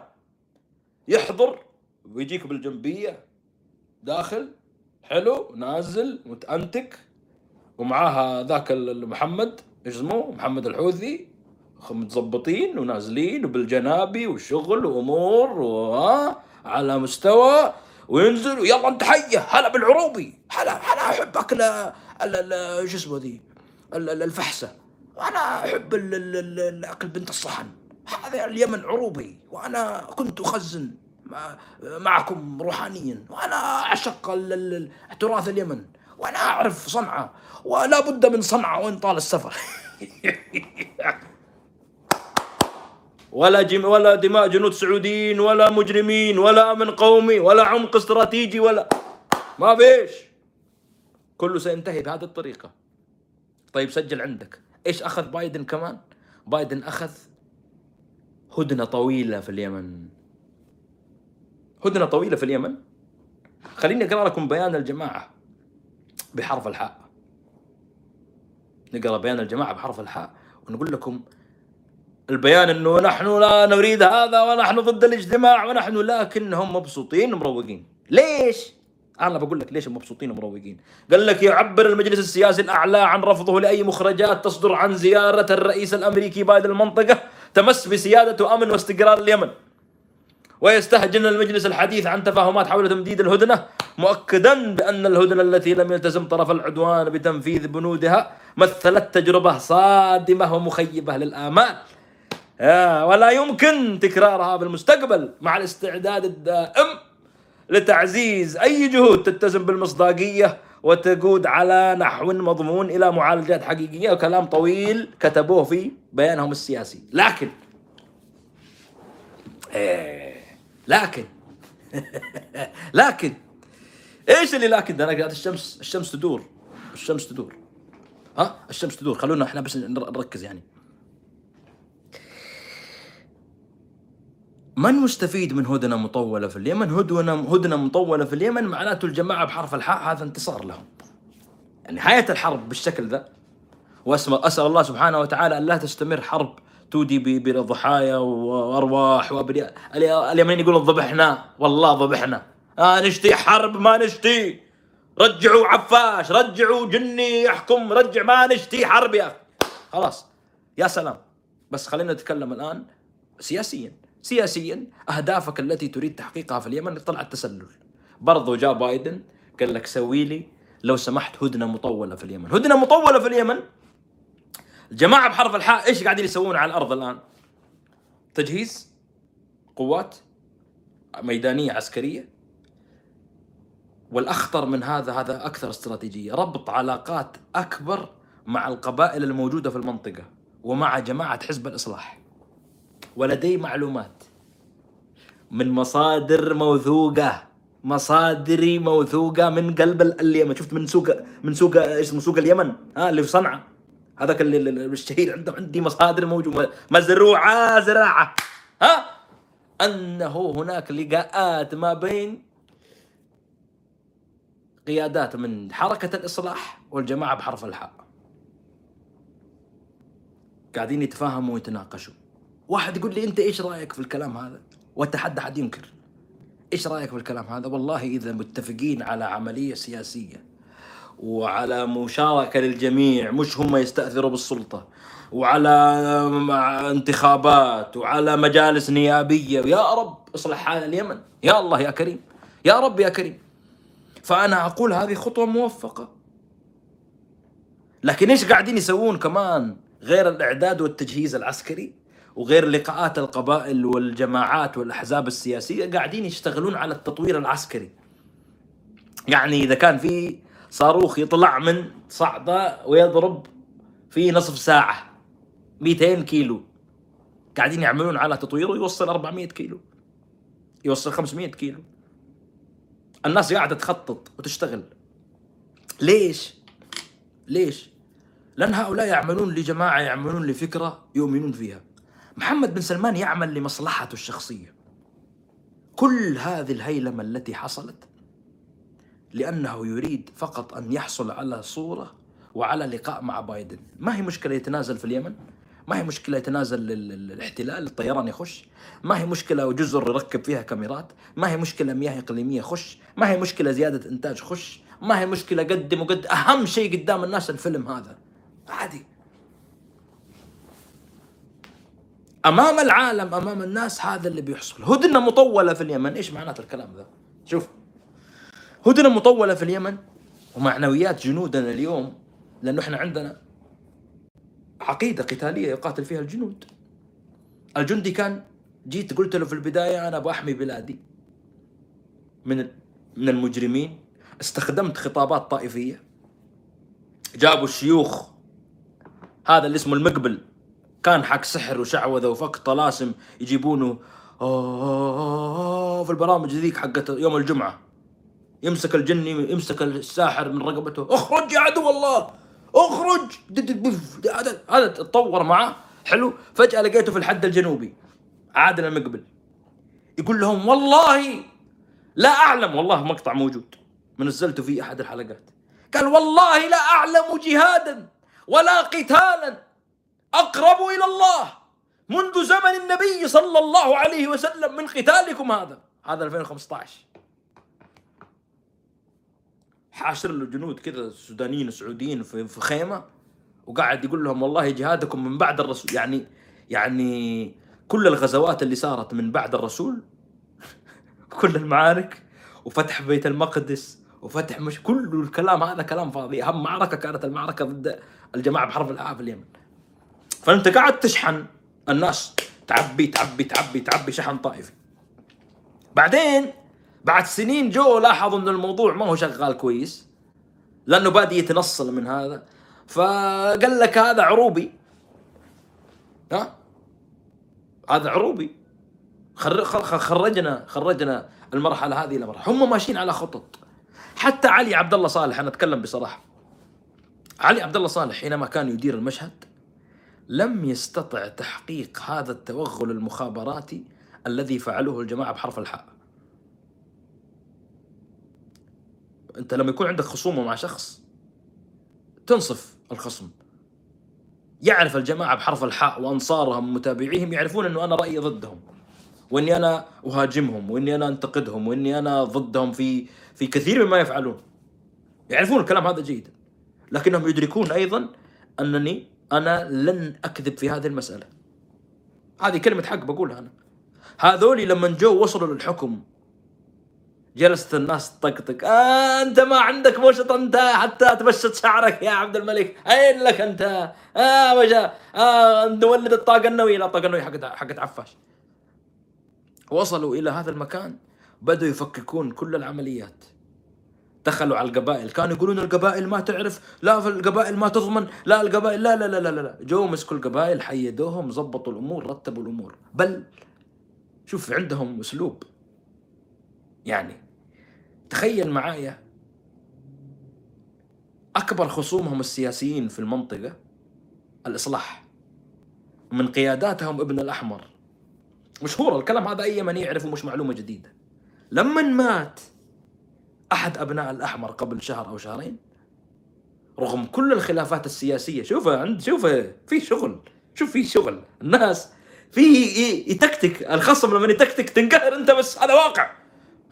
يحضر ويجيك بالجنبية. داخل حلو نازل متأنتك. ومعاها ذاك محمد اسمه محمد الحوثي. متظبطين ونازلين وبالجنابي وشغل وأمور وها على مستوى. وينزل ويلا انت حيه هلا بالعروبي هلا أنا احب اكل شو اسمه ذي؟ الفحسه أنا أحب الأكل بنت الصحن. هذا اليمن عروبي وأنا كنت أخزن معكم روحانيا. وأنا أعشق تراث اليمن. وأنا أعرف صنعاء. ولا بد من صنعاء وان طال السفر. ولا جم ولا دماء جنود سعوديين ولا مجرمين ولا امن قومي ولا عمق استراتيجي ولا ما فيش. كله سينتهي بهذه الطريقة. طيب سجل عندك. إيش أخذ بايدن كمان؟ بايدن أخذ هدنة طويلة في اليمن. هدنة طويلة في اليمن؟ خليني أقرأ لكم بيان الجماعة بحرف الحاء. نقرأ بيان الجماعة بحرف الحاء. ونقول لكم البيان إنه نحن لا نريد هذا ونحن ضد الاجتماع ونحن لكنهم مبسوطين ومروقين. ليش؟ أنا بقول لك ليش مبسوطين ومروقين؟ قال لك يعبر المجلس السياسي الأعلى عن رفضه لأي مخرجات تصدر عن زيارة الرئيس الأمريكي بايدن المنطقة تمس بسيادة وامن واستقرار اليمن. ويستهجن المجلس الحديث عن تفاهمات حول تمديد الهدنة مؤكدا بأن الهدنة التي لم يلتزم طرف العدوان بتنفيذ بنودها مثلت تجربة صادمة ومخيبة للآمال. ولا يمكن تكرارها بالمستقبل مع الاستعداد الدائم لتعزيز أي جهود تتسم بالمصداقية وتقود على نحو مضمون إلى معالجات حقيقية. وكلام طويل كتبوه في بيانهم السياسي. لكن إيه لكن لكن إيش اللي لكن؟ أنا قاعد الشمس الشمس تدور الشمس تدور. ها؟ الشمس تدور. خلونا إحنا بس نركز يعني. من مستفيد من هدنة مطولة في اليمن؟ هدنه هدنة مطولة في اليمن معناته الجماعة بحرف الحاء هذا انتصار لهم. يعني نهاية الحرب بالشكل ذا. واسال الله سبحانه وتعالى أن لا تستمر حرب تودي بضحايا وأرواح وأبرياء. اليمنيين يقولون ضبحنا. والله ضبحنا. آه نشتي حرب ما نشتي. رجعوا عفاش رجعوا جني يحكم رجع ما نشتي حرب يا أخي. خلاص يا سلام. بس خلينا نتكلم الآن سياسيا. سياسيا أهدافك التي تريد تحقيقها في اليمن طلعت تسلل. برضو جاء بايدن قال لك سوي لي لو سمحت هدنة مطولة في اليمن. هدنة مطولة في اليمن؟ الجماعة بحرف الحاء إيش قاعدين يسوون على الأرض الآن؟ تجهيز قوات ميدانية عسكرية والأخطر من هذا هذا أكثر استراتيجية. ربط علاقات أكبر مع القبائل الموجودة في المنطقة ومع جماعة حزب الإصلاح. ولدي معلومات. من مصادر موثوقة مصادري موثوقة من قلب اليمن. شفت من سوق من سوق اسمه سوق اليمن؟ ها اللي في صنعاء. هذاك الشهير عندهم عندي مصادر موجودة. مزروعة زراعة. ها؟ أنه هناك لقاءات ما بين قيادات من حركة الإصلاح والجماعة بحرف الحاء. قاعدين يتفاهموا ويتناقشوا. واحد يقول لي أنت إيش رأيك في الكلام هذا؟ واتحدى حد ينكر. إيش رأيك في الكلام هذا؟ والله إذا متفقين على عملية سياسية وعلى مشاركة للجميع مش هم يستأثروا بالسلطة. وعلى انتخابات وعلى مجالس نيابية. يا رب اصلح حال اليمن. يا الله يا كريم. يا رب يا كريم. فأنا أقول هذه خطوة موفقة. لكن إيش قاعدين يسوون كمان غير الإعداد والتجهيز العسكري وغير لقاءات القبائل والجماعات والأحزاب السياسية؟ قاعدين يشتغلون على التطوير العسكري. يعني إذا كان في صاروخ يطلع من صعدة ويضرب في نصف ساعة 200 كيلو. قاعدين يعملون على تطويره يوصل 400 كيلو. يوصل 500 كيلو. الناس قاعدة تخطط وتشتغل. ليش؟ ليش؟ لأن هؤلاء يعملون لجماعة يعملون لفكرة يؤمنون فيها. محمد بن سلمان يعمل لمصلحته الشخصية. كل هذه الهيلمة التي حصلت لأنه يريد فقط أن يحصل على صورة وعلى لقاء مع بايدن. ما هي مشكلة يتنازل في اليمن؟ ما هي مشكلة يتنازل الاحتلال الطيران يخش. ما هي مشكلة جزر يركب فيها كاميرات. ما هي مشكلة مياه إقليمية خش ما هي مشكلة زيادة إنتاج خش ما هي مشكلة قدم وقد أهم شيء قدام الناس الفيلم هذا. عادي. أمام العالم أمام الناس هذا اللي بيحصل. هدنة مطولة في اليمن. إيش معنات الكلام ذا؟ شوف. هدنة مطولة في اليمن ومعنويات جنودنا اليوم لأنه إحنا عندنا عقيدة قتالية يقاتل فيها الجنود. الجندي كان جيت قلت له في البداية أنا بحمي بلادي. من من المجرمين. استخدمت خطابات طائفية. جابوا الشيوخ. هذا اللي اسمه المقبل. كان حق سحر وشعوذة وفك طلاسم يجيبونه. في البرامج ذيك حقت يوم الجمعة. يمسك الجني يمسك الساحر من رقبته. أخرج يا عدو الله! اخرج! هذا تطور معه حلو. فجأة لقيته في الحد الجنوبي. عادل المقبل. يقول لهم والله لا أعلم. والله مقطع موجود. منزلته في أحد الحلقات. قال والله لا أعلم جهادا ولا قتالا. أقرب إلى الله منذ زمن النبي صلى الله عليه وسلم من قتالكم هذا. هذا 2015 حاشر له جنود كذا سودانيين سعوديين في خيمة وقاعد يقول لهم والله جهادكم من بعد الرسول. يعني يعني كل الغزوات اللي صارت من بعد الرسول كل المعارك وفتح بيت المقدس وفتح مش كل الكلام هذا كلام فاضي. أهم معركة كانت المعركة ضد الجماعة بحرب الحاء في اليمن. فأنت قاعد تشحن الناس تعبي تعبي تعبي تعبي شحن طائفي. بعدين بعد سنين جو لاحظوا إن الموضوع ما هو شغال كويس لأنه بادي يتنصل من هذا. فقال لك هذا عروبي. ها؟ هذا عروبي. خرجنا خرجنا المرحلة هذه إلى مرحلة. هم ماشيين على خطط. حتى علي عبد الله صالح أنا أتكلم بصراحة. علي عبد الله صالح حينما كان يدير المشهد لم يستطع تحقيق هذا التوغل المخابراتي الذي فعله الجماعة بحرف الحاء. انت لما يكون عندك خصومة مع شخص تنصف الخصم. يعرف الجماعة بحرف الحاء وأنصارهم متابعيهم يعرفون إنه أنا رأيي ضدهم وإني أنا أهاجمهم وإني أنا أنتقدهم وإني أنا ضدهم في في كثير مما يفعلون. يعرفون الكلام هذا جيدا لكنهم يدركون أيضا أنني أنا لن أكذب في هذه المسألة. هذه كلمة حق بقولها أنا. هذولي لما جو وصلوا للحكم جلست الناس تطقطق آه أنت ما عندك مشط أنت حتى تبشط شعرك يا عبد الملك. أين لك أنت؟ آه وجا آه نولد الطاقة النووية. لا الطاقة النووية حقت حقت عفاش. وصلوا إلى هذا المكان بدأوا يفككون كل العمليات. دخلوا على القبائل. كانوا يقولون القبائل ما تعرف لا القبائل ما تضمن لا القبائل لا لا لا لا لا. جو مسكوا القبائل حيدوهم ظبطوا الأمور رتبوا الأمور. بل شوف عندهم أسلوب. يعني تخيل معايا أكبر خصومهم السياسيين في المنطقة الإصلاح. من قياداتهم ابن الأحمر. مشهور الكلام هذا أي من يعرفه مش معلومة جديدة. لما مات أحد أبناء الأحمر قبل شهر أو شهرين؟ رغم كل الخلافات السياسية. شوف عند شوف في شغل شوف في شغل. الناس في يتكتك. الخصم لما يتكتك تنقهر أنت بس هذا واقع.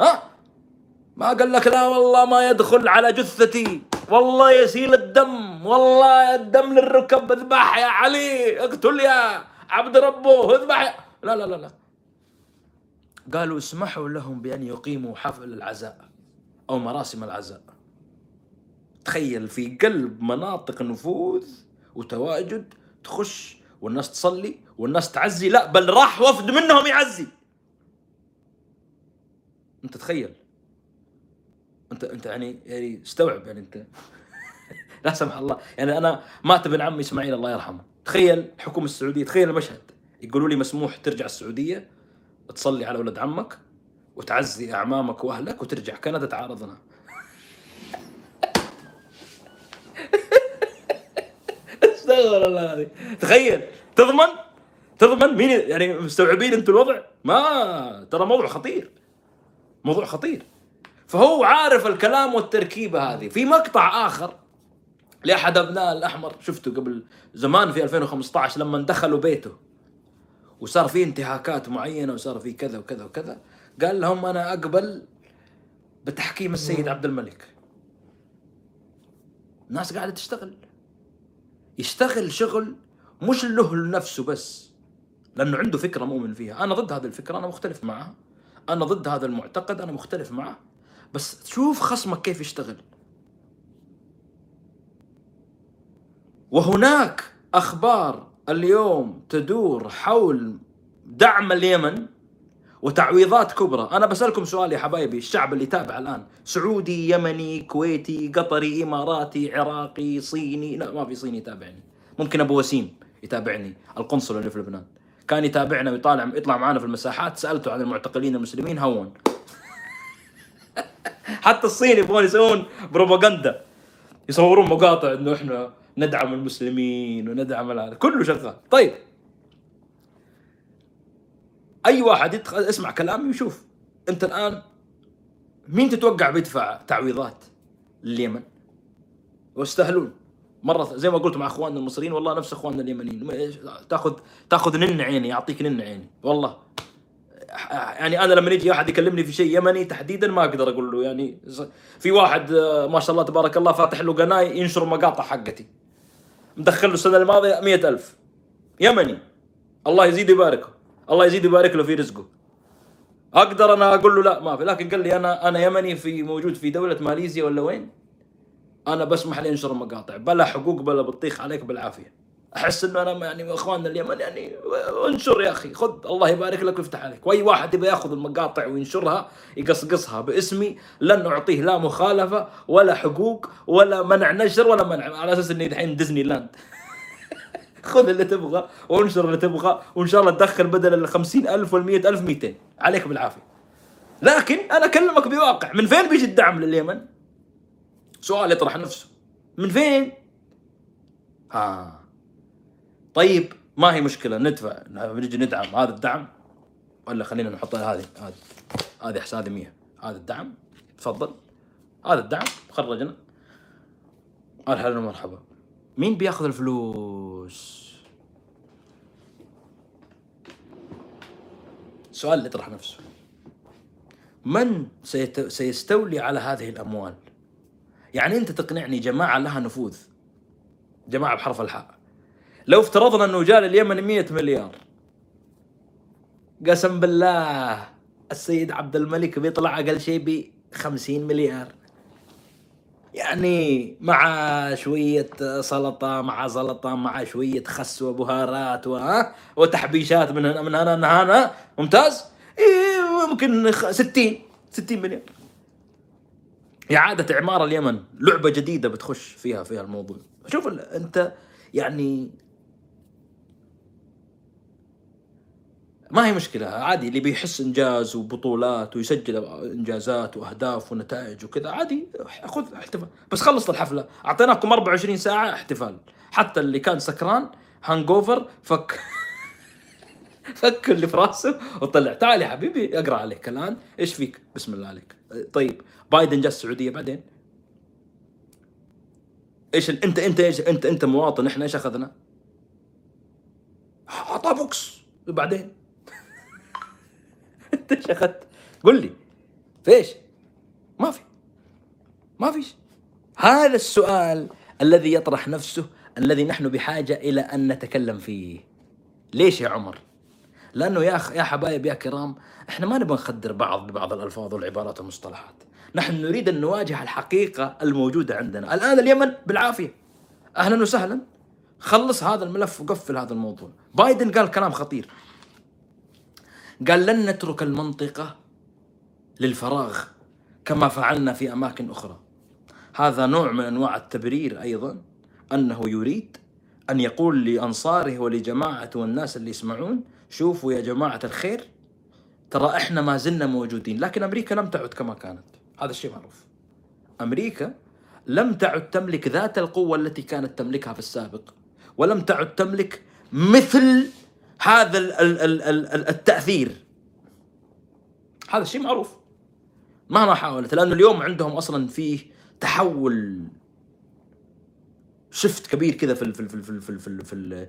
ها؟ ما قال لك لا والله ما يدخل على جثتي. والله يسيل الدم. والله الدم للركب اذبح يا علي. اقتل يا عبد ربه. اذبح لا لا لا لا. قالوا اسمحوا لهم بأن يقيموا حفل العزاء أو مراسم العزاء. تخيل في قلب مناطق نفوذ وتواجد تخش والناس تصلي والناس تعزي. لا بل راح وفد منهم يعزي. انت تخيل. انت انت يعني يعني استوعب يعني انت. لا سمح الله. يعني أنا مات ابن عمي اسماعيل الله يرحمه. تخيل الحكومة السعودية تخيل المشهد. يقولوا لي مسموح ترجع السعودية تصلي على ولد عمك وتعزي أعمامك وأهلك وترجع كندا تعارضنا. استغفر الله العظيم. تخيل. تضمن؟ تضمن مين يعني مستوعبين أنتم الوضع؟ ما ترى موضوع خطير. موضوع خطير. فهو عارف الكلام والتركيبة هذه. في مقطع آخر لأحد أبناء الأحمر شفته قبل زمان في 2015 لما دخلوا بيته. وصار في انتهاكات معينة وصار في كذا وكذا وكذا. قال لهم أنا أقبل بتحكيم السيد عبد الملك. الناس قاعدة تشتغل. يشتغل شغل مش له لنفسه بس لأنه عنده فكرة مؤمن فيها. أنا ضد هذه الفكرة أنا مختلف معها. أنا ضد هذا المعتقد أنا مختلف معه. بس شوف خصمك كيف يشتغل. وهناك أخبار اليوم تدور حول دعم اليمن وتعويضات كبرى. أنا بسألكم سؤال يا حبايبي الشعب اللي يتابع الآن. سعودي يمني كويتي قطري إماراتي عراقي صيني. لا ما في صيني يتابعني. ممكن أبو وسيم يتابعني القنصل اللي في لبنان. كان يتابعنا ويطالع يطلع معنا في المساحات. سألته عن المعتقلين المسلمين هون. حتى الصين يبغون يسوون بروباغندا. يصورون مقاطع إنه إحنا ندعم المسلمين وندعم هذا كله شغال. طيب. أي واحد يدخل اسمع كلامي وشوف أنت الآن مين تتوقع بيدفع تعويضات؟ لليمن واستهلون مرة زي ما قلت مع أخواننا المصريين والله نفس أخواننا اليمنيين. تاخذ تاخذ نن عيني يعطيك نن عيني. والله. يعني أنا لما يجي احد يكلمني في شيء يمني تحديدا ما أقدر أقول له يعني في واحد آه، ما شاء الله تبارك الله فاتح له قناة ينشر مقاطع حقتي. مدخل له السنة الماضية مئة ألف. يمني. الله يزيد يباركه الله يزيد يبارك له في رزقه. أقدر أنا أقول له لا ما في. لكن قال لي أنا أنا يمني في موجود في دولة ماليزيا ولا وين؟ أنا بسمح لي أنشر مقاطع. بلا حقوق بلا بطيخ عليك بالعافية. أحس إنه أنا يعني إخواننا اليمن يعني انشر يا أخي خذ الله يبارك لك ويفتح عليك. وأي واحد يبغى يأخذ المقاطع وينشرها يقصقصها باسمي لن أعطيه لا مخالفة ولا حقوق ولا منع نشر ولا منع على أساس إني الحين ديزني لاند. خذ اللي تبغى وانشر اللي تبغى وإن شاء الله تدخل بدل ال 50000 وال 100000 200 عليك بالعافية. لكن أنا أكلمك بواقع من فين بيجي الدعم لليمن؟ سؤال يطرح نفسه. من فين؟ ها طيب ما هي مشكلة ندفع. نجي ندعم هذا الدعم. ولا خلينا نحط هذه هذه هذه هذه 100 هذا الدعم تفضل. هذا الدعم خرجنا. أهلا ومرحبا. مين بيأخذ الفلوس؟ سؤال يطرح نفسه. من سيت... سيستولي على هذه الأموال؟ يعني أنت تقنعني جماعة لها نفوذ. جماعة بحرف الحاء. لو افترضنا انه جاء لليمن 100 مليار. قسم بالله السيد عبد الملك بيطلع أقل شيء ب 50 مليار. يعني مع شوية سلطة مع سلطة مع شوية خس وبهارات وها وتحبيشات من هنا من هنا من هنا ممتاز؟ إيه ممكن 60 60 مليار. إعادة إعمار اليمن. لعبة جديدة بتخش فيها فيها الموضوع. شوف أنت يعني ما هي مشكلة عادي اللي بيحس إنجاز وبطولات ويسجل إنجازات وأهداف ونتائج وكذا عادي خذ احتفال. بس خلصت الحفلة أعطيناكم 24 ساعة احتفال. حتى اللي كان سكران hangover فك فك اللي في راسه وطلع. تعال يا حبيبي أقرأ عليك الآن. إيش فيك؟ بسم الله عليك. طيب بايدن جاء السعودية بعدين. إيش ال... انت أنت إيش انت أنت مواطن إحنا إيش أخذنا؟ اعطاه بوكس. وبعدين؟ انت إيش اخذت؟ قل لي. فيش؟ ما في. ما فيش. هذا السؤال الذي يطرح نفسه الذي نحن بحاجة إلى أن نتكلم فيه. ليش يا عمر؟ لأنه يا أخ يا حبايب يا كرام إحنا ما نبغى نخدر بعض ببعض الألفاظ والعبارات والمصطلحات. نحن نريد أن نواجه الحقيقة الموجودة عندنا. الآن اليمن بالعافية. أهلا وسهلا. خلص هذا الملف وقفل هذا الموضوع. بايدن قال كلام خطير. قال لن نترك المنطقة للفراغ كما فعلنا في أماكن أخرى. هذا نوع من أنواع التبرير أيضا أنه يريد أن يقول لأنصاره ولجماعته والناس اللي يسمعون شوفوا يا جماعة الخير ترى إحنا ما زلنا موجودين لكن أمريكا لم تعد كما كانت. هذا الشيء معروف. أمريكا لم تعد تملك ذات القوة التي كانت تملكها في السابق ولم تعد تملك مثل هذا التأثير. هذا الشيء معروف. مهما حاولت لأنه اليوم عندهم أصلا فيه تحول شفت كبير كذا في في في في في في, في,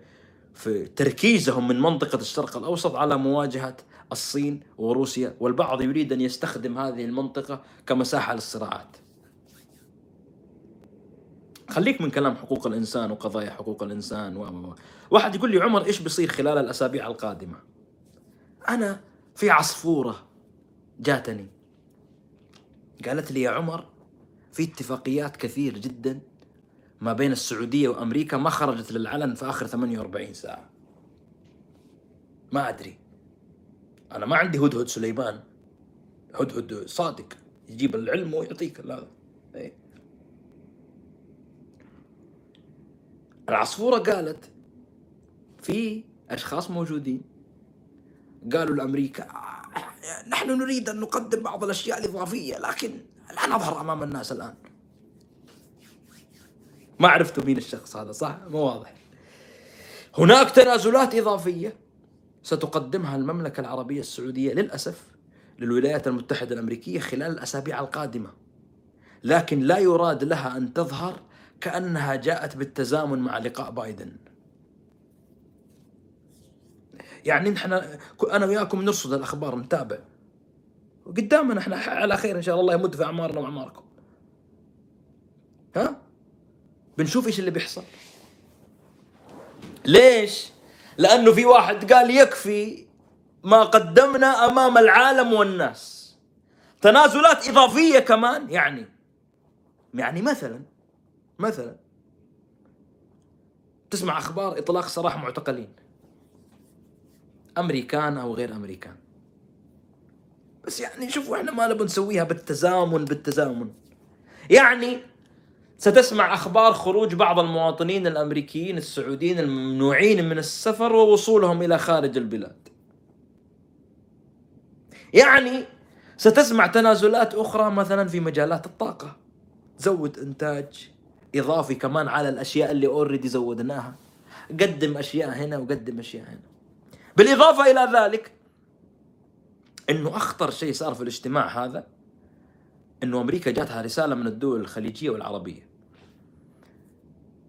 في تركيزهم من منطقة الشرق الأوسط على مواجهة الصين وروسيا والبعض يريد أن يستخدم هذه المنطقة كمساحة للصراعات. خليك من كلام حقوق الإنسان وقضايا حقوق الإنسان و واحد يقول لي عمر إيش بيصير خلال الأسابيع القادمة؟ أنا في عصفورة جاتني. قالت لي يا عمر في اتفاقيات كثير جدا ما بين السعودية وأمريكا ما خرجت للعلن في آخر 48 ساعة. ما أدري. أنا ما عندي هدهد سليمان. هدهد صادق. يجيب العلم ويعطيك هذا العصفورة قالت في أشخاص موجودين. قالوا لأمريكا نحن نريد أن نقدم بعض الأشياء الإضافية لكن لا نظهر أمام الناس الآن. ما عرفتوا مين الشخص هذا صح؟ مو واضح. هناك تنازلات إضافية ستقدمها المملكة العربية السعودية للأسف للولايات المتحدة الأمريكية خلال الأسابيع القادمة لكن لا يراد لها أن تظهر كأنها جاءت بالتزامن مع لقاء بايدن. يعني نحن أنا وياكم نرصد الأخبار نتابع. قدامنا إحنا على خير إن شاء الله يمد في أعمارنا وأعماركم. ها؟ بنشوف إيش اللي بيحصل. ليش؟ لأنه في واحد قال يكفي ما قدمنا أمام العالم والناس. تنازلات إضافية كمان يعني. يعني مثلا مثلا. تسمع أخبار إطلاق سراح معتقلين. أمريكان أو غير أمريكان. بس يعني شوفوا إحنا ما نبغى نسويها بالتزامن بالتزامن. يعني ستسمع أخبار خروج بعض المواطنين الأمريكيين السعوديين الممنوعين من السفر ووصولهم إلى خارج البلاد. يعني ستسمع تنازلات أخرى مثلا في مجالات الطاقة. زود إنتاج. إضافي كمان على الأشياء اللي اوريدي زودناها. قدم أشياء هنا وقدم أشياء هنا. بالإضافة إلى ذلك إنه أخطر شيء صار في الاجتماع هذا إنه أمريكا جاتها رسالة من الدول الخليجية والعربية.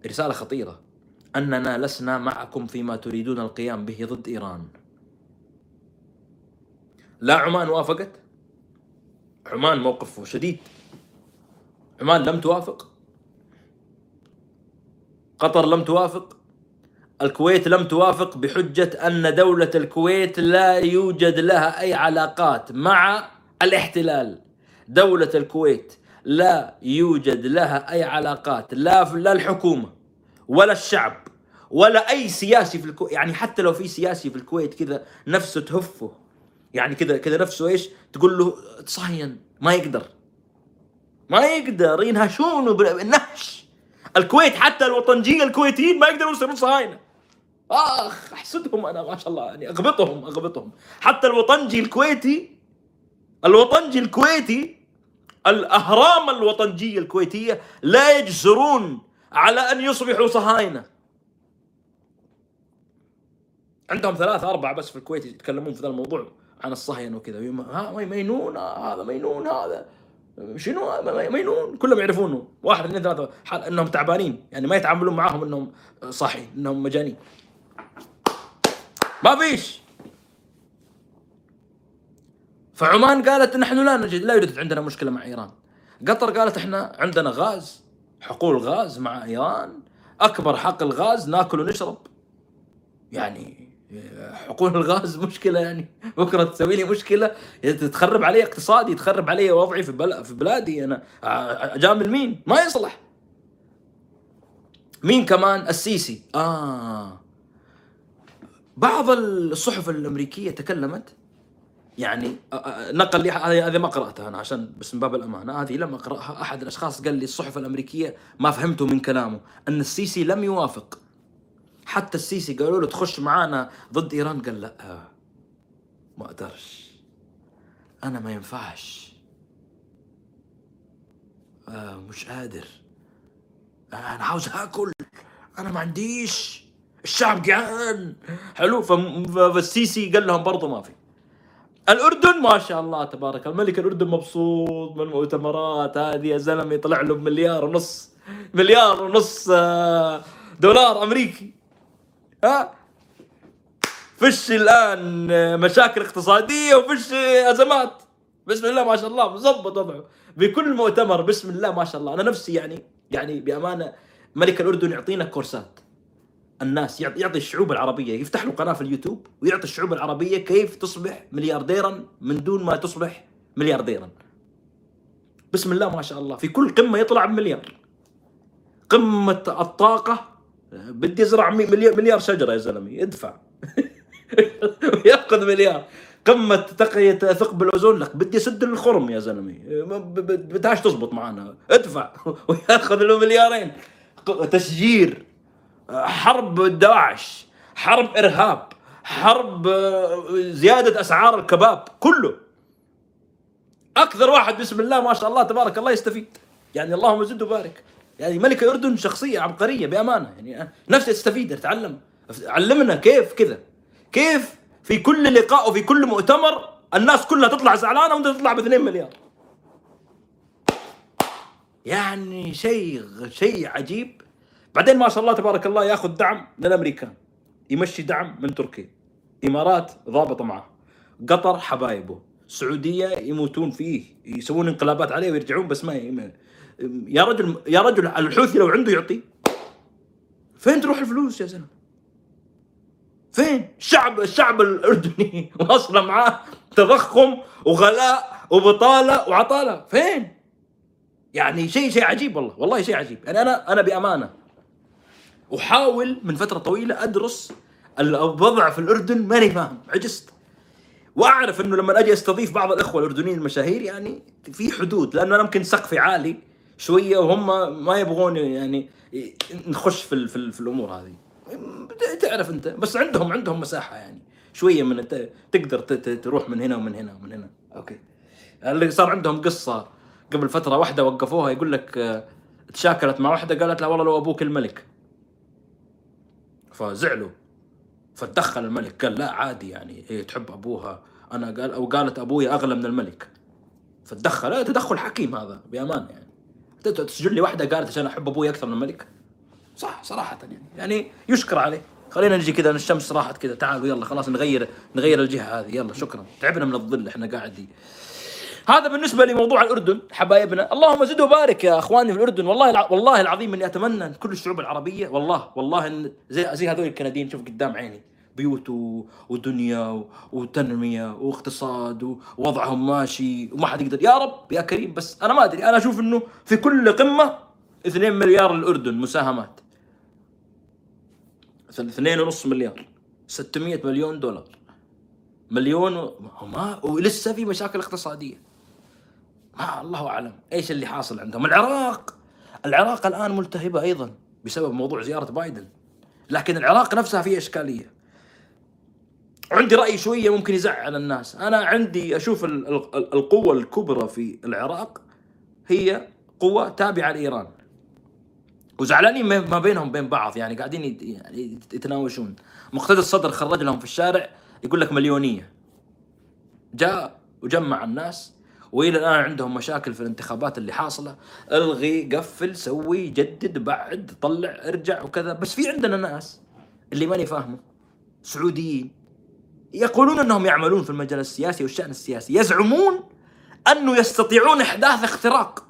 رسالة خطيرة. أننا لسنا معكم فيما تريدون القيام به ضد إيران. لا عمان وافقت. عمان موقفه شديد. عمان لم توافق. قطر لم توافق الكويت لم توافق بحجة أن دولة الكويت لا يوجد لها أي علاقات مع الاحتلال. دولة الكويت لا يوجد لها أي علاقات لا لا الحكومة ولا الشعب ولا أي سياسي في الكويت يعني حتى لو في سياسي في الكويت كذا نفسه تهفه. يعني كذا كذا نفسه إيش؟ تقول له تصهين ما يقدر. ما يقدر ينهشونه بالنهش الكويت حتى الوطنجية الكويتيين ما يقدروا يصيرون صهاينة. آخ أحسدهم أنا ما شاء الله يعني أغبطهم أغبطهم. حتى الوطنجي الكويتي الوطنجي الكويتي الأهرام الوطنجية الكويتية لا يجسرون على أن يصبحوا صهاينة. عندهم ثلاثة أربعة بس في الكويت يتكلمون في ذا الموضوع عن الصهاينة وكذا. ها مينون هذا مينون هذا. شنو؟ مينون كلهم يعرفونه. واحد اثنين ثلاثة. حال إنهم تعبانين. يعني ما يتعاملون معاهم إنهم صاحي إنهم مجانين. ما فيش! فعمان قالت نحن لا نجد لا يوجد عندنا مشكلة مع إيران. قطر قالت إحنا عندنا غاز حقول غاز مع إيران. أكبر حقل غاز ناكل ونشرب. يعني حقول الغاز مشكلة يعني. بكرة تسوي لي مشكلة تخرب علي اقتصادي تخرب علي وضعي في. في بلادي. أنا أجامل مين؟ ما يصلح. مين كمان؟ السيسي. آه. بعض الصحف الأمريكية تكلمت يعني نقل لي هذه ما قرأتها أنا عشان بس من باب الأمانة. هذه لم أقرأها أحد الأشخاص. قال لي الصحف الأمريكية ما فهمته من كلامه أن السيسي لم يوافق. حتى السيسي قالوا له تخش معانا ضد إيران. قال لا ما أقدرش. أنا ما ينفعش. آه مش قادر. أنا عاوز آكل. أنا ما عنديش. الشعب جعان. حلو؟ فالسيسي قال لهم برضه ما في. الأردن ما شاء الله تبارك الملك الأردن مبسوط من المؤتمرات هذه يا زلمة يطلع له بمليار ونص. مليار ونص آه، دولار أمريكي. ها؟ فش الآن مشاكل اقتصادية وفش ازمات بسم الله ما شاء الله مظبط وضعه. بكل مؤتمر بسم الله ما شاء الله. أنا نفسي يعني يعني بأمانة ملك الأردن يعطينا كورسات. الناس يعطي الشعوب العربية يفتح له قناة في اليوتيوب ويعطي الشعوب العربية كيف تصبح مليارديرا من دون ما تصبح مليارديرا. بسم الله ما شاء الله. في كل قمة يطلع بمليار. قمة الطاقة بدي ازرع مليار, شجرة يا زلمة ادفع. ياخذ مليار. قمة تقية ثقب الأوزون لك بدي أسد الخرم يا زلمة. بدهاش تزبط معنا. ادفع. وياخذ له مليارين. تشجير حرب داعش. حرب إرهاب. حرب آه، زيادة أسعار الكباب. كله. أكثر واحد بسم الله ما شاء الله تبارك الله يستفيد. يعني اللهم زد وبارك. يعني ملك الاردن شخصية عبقرية بأمانة. يعني نفسي استفيد اتعلم علمنا كيف كذا. كيف في كل لقاء وفي كل مؤتمر الناس كلها تطلع زعلانة وأنت تطلع ب 2 مليار. يعني شيء شيء عجيب. بعدين ما شاء الله تبارك الله ياخذ دعم من الأمريكان. يمشي دعم من تركيا. إمارات ضابطة معه. قطر حبايبه. السعوديه يموتون فيه. يسوون انقلابات عليه ويرجعون بس ما يا رجل يا رجل الحوثي لو عنده يعطي فين تروح الفلوس يا زلمة؟ فين؟ الشعب الشعب الأردني واصله معاه تضخم وغلاء وبطالة وعطالة فين؟ يعني شيء شيء عجيب والله والله شيء عجيب يعني أنا أنا بأمانة أحاول من فترة طويلة أدرس الوضع في الأردن ماني فاهم عجزت وأعرف إنه لما أجي أستضيف بعض الإخوة الأردنيين المشاهير يعني في حدود لأنه أنا يمكن سقفي عالي شوية وهم ما يبغون يعني نخش في في, في الأمور هذه. تعرف أنت بس عندهم عندهم مساحة يعني. شوية من تقدر تروح من هنا ومن هنا ومن هنا. أوكي. اللي صار عندهم قصة قبل فترة واحدة وقفوها يقول لك آه، تشاكلت مع واحدة قالت لها والله لو أبوك الملك. فزعلوا. فتدخل الملك قال لا عادي يعني هي تحب أبوها. أنا قال أو قالت أبوي أغلى من الملك. فتدخل لا تدخل حكيم هذا بأمان يعني. تسجل لي واحدة قالت عشان أحب أبوي أكثر من الملك؟ صح صراحة يعني. يعني يشكر عليه. خلينا نجي كذا الشمس راحت كذا تعالوا يلا خلاص نغير نغير الجهة هذه. يلا شكرا. تعبنا من الظل إحنا قاعدين. هذا بالنسبة لموضوع الأردن حبايبنا. اللهم زد وبارك يا إخواني في الأردن. والله. والله العظيم إني أتمنى إن كل الشعوب العربية والله والله إن زي زي هذول الكنديين. شوف قدام عيني. بيوت. ودنيا. وتنمية واقتصاد ووضعهم ماشي وما حد يقدر. يا رب يا كريم بس أنا ما أدري. أنا أشوف إنه في كل قمة 2 مليار الأردن مساهمات. 2.5 مليار. 600 مليون دولار. مليون و... ولسه في مشاكل اقتصادية. ما الله أعلم. إيش اللي حاصل عندهم؟ العراق. العراق الآن ملتهبة أيضا بسبب موضوع زيارة بايدن. لكن العراق نفسها فيها إشكالية. عندي رأي شوية ممكن يزعل الناس. أنا عندي أشوف ال- ال- القوة الكبرى في العراق هي قوة تابعة لإيران. وزعلانين ما بينهم بين بعض يعني قاعدين يعني يتناوشون. مقتدى الصدر خرج لهم في الشارع يقول لك مليونية. جاء وجمع الناس وإلى الآن عندهم مشاكل في الانتخابات اللي حاصلة. الغي قفل سوي جدد بعد طلع ارجع وكذا. بس في عندنا ناس اللي ماني فاهمه. سعوديين. يقولون أنهم يعملون في المجال السياسي والشأن السياسي يزعمون أنه يستطيعون إحداث اختراق.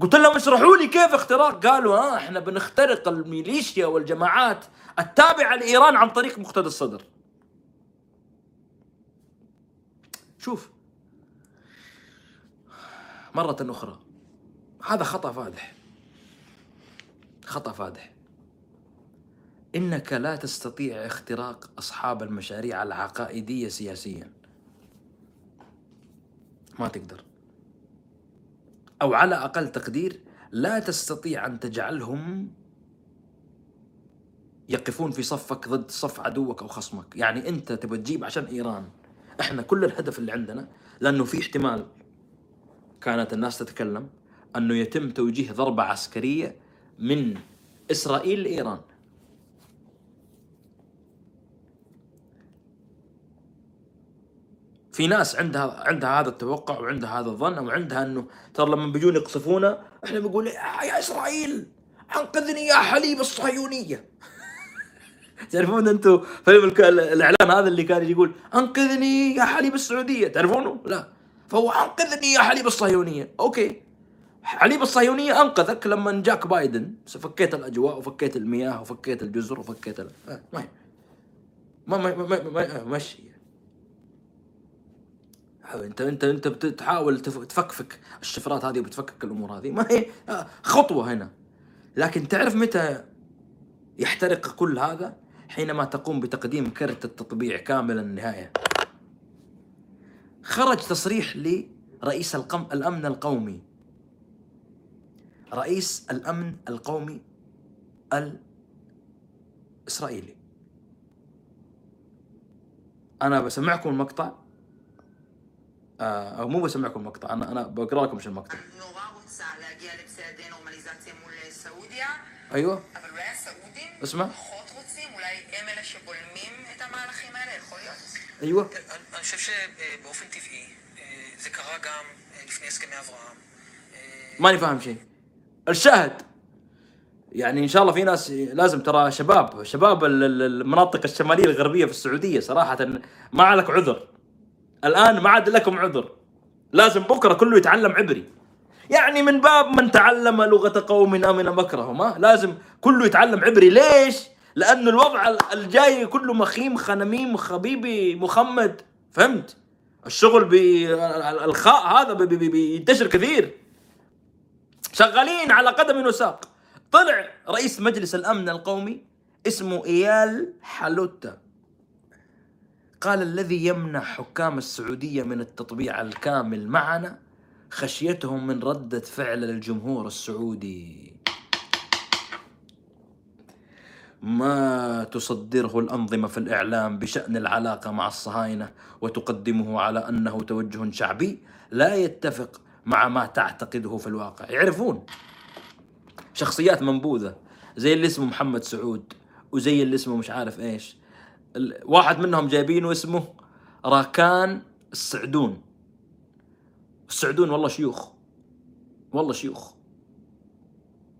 قلت لهم اشرحوا لي كيف اختراق؟ قالوا آه إحنا بنخترق الميليشيا والجماعات التابعة لإيران عن طريق مقتدى الصدر. شوف مرة أخرى هذا خطأ فادح. خطأ فادح. إنك لا تستطيع اختراق أصحاب المشاريع العقائدية سياسيا. ما تقدر. أو على أقل تقدير لا تستطيع أن تجعلهم يقفون في صفك ضد صف عدوك أو خصمك. يعني أنت تبغى تجيب عشان إيران. إحنا كل الهدف اللي عندنا لأنه في احتمال كانت الناس تتكلم أنه يتم توجيه ضربة عسكرية من إسرائيل لإيران. في ناس عندها عندها هذا التوقع وعندها هذا الظن وعندها إنه ترى لما بيجون يقصفونا إحنا بنقول يا إسرائيل أنقذني يا حليب الصهيونية. تعرفون أنتم فيلم الإعلان هذا اللي كان يقول أنقذني يا حليب السعودية تعرفونه؟ لا. فهو أنقذني يا حليب الصهيونية. okay. حليب الصهيونية أنقذك لما جاك بايدن فكيت الأجواء وفكيت المياه وفكيت الجزر وفكيت ال... آه، ما ما, ما, ما مشي. انت انت انت بتحاول تف- تفكفك الشفرات هذه وبتفكك الأمور هذه. ما هي آه، خطوة هنا. لكن تعرف متى يحترق كل هذا؟ حينما تقوم بتقديم كرت التطبيع كامل النهاية. خرج تصريح لرئيس القم... الأمن القومي. رئيس الأمن القومي الإسرائيلي. أنا بسمعكم المقطع آه، أو مو بسمعكم المقطع أنا أنا بقرأ لكم شو المقطع נורא רוצה להגיע לפסקי נורמליזציה מול סעודיה, أيوه אבל אולי הסעודים اسمع. פחות רוצים, אולי הם אלה שבולמים את המהלכים האלה, יכול להיות. أيوه אני אני חושב שבאופן טבעי, אה, זה קרה גם אה, לפני הסכמי אברהם. אה, ماني فاهم شيء الشاهد يعني ان شاء الله في ناس لازم ترى شباب شباب ال- ال- المناطق الشماليه الغربيه في السعوديه صراحه ما عليك عذر الآن ما عاد لكم عذر. لازم بكرة كله يتعلم عبري. يعني من باب من تعلم لغة قوم آمن مكرهم ها؟ لازم كله يتعلم عبري. ليش؟ لأنه الوضع ال- الجاي كله مخيم خنميم خبيبي مخمد. فهمت؟ الشغل بالخاء هذا بي- بي- بينتشر كثير. شغالين على قدم وساق. طلع رئيس مجلس الأمن القومي اسمه إيال حالوتا قال الذي يمنع حكام السعودية من التطبيع الكامل معنا خشيتهم من ردة فعل الجمهور السعودي. ما تصدره الأنظمة في الإعلام بشأن العلاقة مع الصهاينة وتقدمه على أنه توجه شعبي لا يتفق مع ما تعتقده في الواقع. يعرفون شخصيات منبوذة زي اللي اسمه محمد سعود وزي اللي اسمه مش عارف ال- واحد منهم جايبينه اسمه راكان السعدون. السعدون والله شيوخ. والله شيوخ.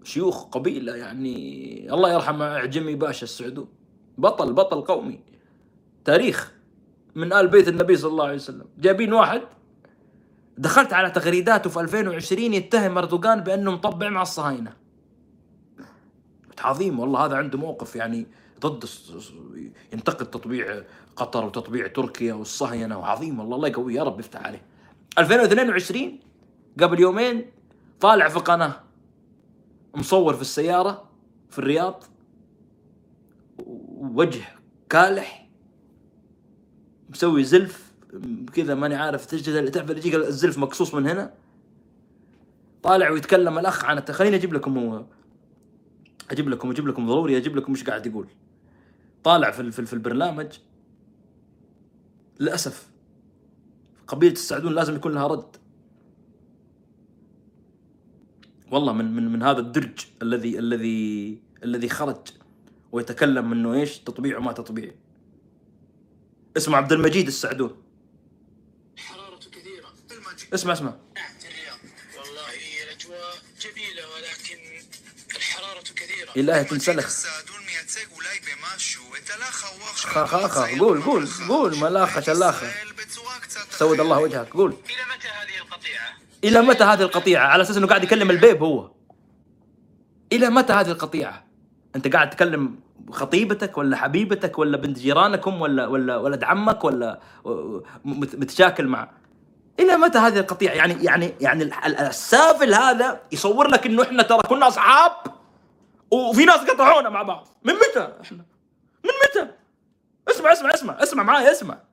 شيوخ قبيلة يعني الله يرحم عجمي باشا السعدون. بطل بطل قومي. تاريخ من آل بيت النبي صلى الله عليه وسلم. جايبين واحد. دخلت على تغريداته في 2020 يتهم أردوغان بأنه مطبع مع الصهاينة. عظيم والله هذا عنده موقف يعني ضد ينتقد تطبيع قطر وتطبيع تركيا والصهاينة وعظيم والله الله يقويه يا رب يفتح عليه. 2022 قبل يومين طالع في قناة مصور في السيارة في الرياض وجه كالح مسوي زلف كذا ماني عارف تجد تعرف يجيك الزلف مقصوص من هنا؟ طالع ويتكلم الأخ عن خليني أجيب لكم أجيب لكم أجيب لكم ضروري أجيب لكم إيش قاعد يقول. طالع في في في البرنامج للأسف قبيلة السعدون لازم يكون لها رد. والله من من من هذا الدرج الذي الذي الذي خرج ويتكلم منه إيش؟ تطبيع وما تطبيع. اسمع عبد المجيد السعدون. حرارته كثيرة. المجيد اسمع اسمع. والله الأجواء جميلة ولكن الحرارة كثيرة. إلهي تنسلخ. السعدون خاخا قول قول قول ملاخة شلاخة سود الله وجهك. قول. إلى متى هذه القطيعة؟ إلى متى هذه القطيعة؟ على أساس أنه قاعد يكلم البيب هو. إلى متى هذه القطيعة؟ أنت قاعد تكلم خطيبتك ولا حبيبتك ولا بنت جيرانكم ولا ولا ولد عمك ولا متشاكل مع إلى متى هذه القطيعة؟ يعني يعني يعني السافل هذا يصور لك إنه إحنا ترى كنا أصحاب وفي ناس قطعونا مع بعض. من متى إحنا؟ من متى اسمع اسمع اسمع اسمع معايا اسمع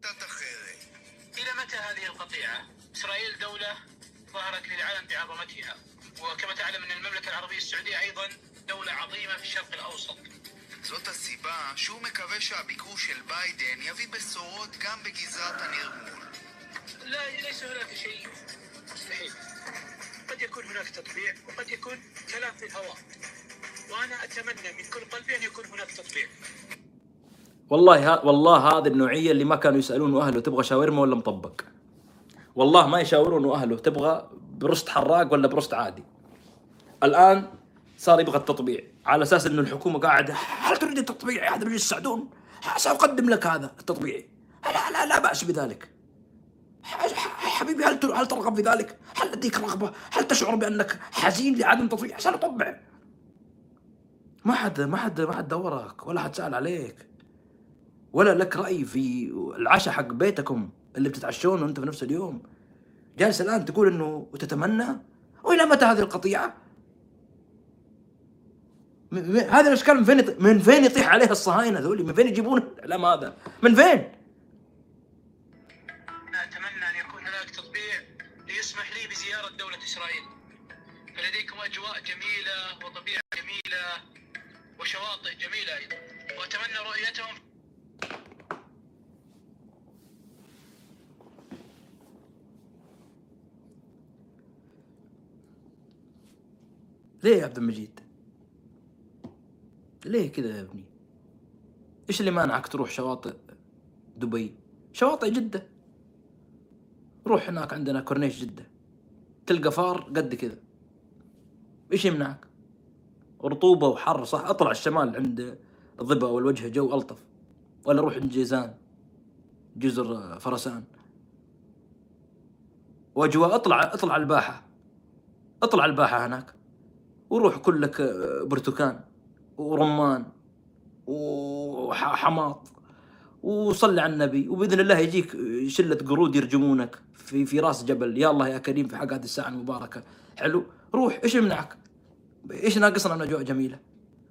קצת אחרת. إلى متى هذه القطيعة؟ إسرائيل دولة ظهرت للعالم بعظمتها وكما تعلم أن المملكة العربية السعودية أيضا دولة عظيمة في الشرق الأوسط זאת הסיבה שהוא מקווה שהביקור של ביידן יביא בשורות גם בגזרת הנרמול. لا ليس هناك شيء مستحيل قد يكون هناك تطبيع وقد يكون كلام في الهواء وأنا أتمنى من كل قلبي أن يكون هناك تطبيع والله ها والله هذه النوعية اللي ما كانوا يسألون اهله تبغى شاورما ولا مطبق؟ والله ما يشاورون اهله تبغى برست حراق ولا برست عادي. الآن صار يبغى التطبيع على أساس إنه الحكومة قاعدة هل تريد التطبيع يا حضرتك السعدون؟ ساقدم لك هذا التطبيع؟ لا لا لا بأس بذلك. حبيبي هل هل ترغب في ذلك؟ هل لديك رغبة؟ هل تشعر بأنك حزين لعدم تطبيع؟ عشان أطبع. ما حد ما حد ما حد دورك ولا حد سأل عليك ولا لك رأي في العشاء حق بيتكم اللي بتتعشون وانت في نفس اليوم جالس الآن تقول إنه وتتمنى وإلى متى هذه القطيعة؟ هذا الأشكال من فين من فين يطيح عليها الصهاينة ذولي؟ من فين يجيبون الإعلام هذا؟ من فين؟ أنا أتمنى أن يكون هناك تطبيع ليسمح لي بزيارة دولة إسرائيل فلديكم أجواء جميلة وطبيعة جميلة وشواطئ جميلة أيضا وأتمنى رؤيتهم ليه يا عبد المجيد؟ ليه كذا يا ابني؟ إيش اللي مانعك تروح شواطئ دبي؟ شواطئ جدة روح هناك عندنا كورنيش جدة تلقى فار قد كذا إيش يمنعك؟ رطوبة وحر صح؟ أطلع الشمال عند الضبا والوجه جو ألطف. ولا روح عند جيزان جزر فرسان. وأجواء أطلع أطلع الباحة. أطلع الباحة هناك. وروح كلك برتقان ورمان وحماط. وصلي على النبي. وبإذن الله يجيك شلة قرود يرجمونك في في راس جبل. يا الله يا كريم في حق هذه الساعة المباركة. حلو؟ روح إيش يمنعك؟ إيش ناقصنا من أجواء جميلة؟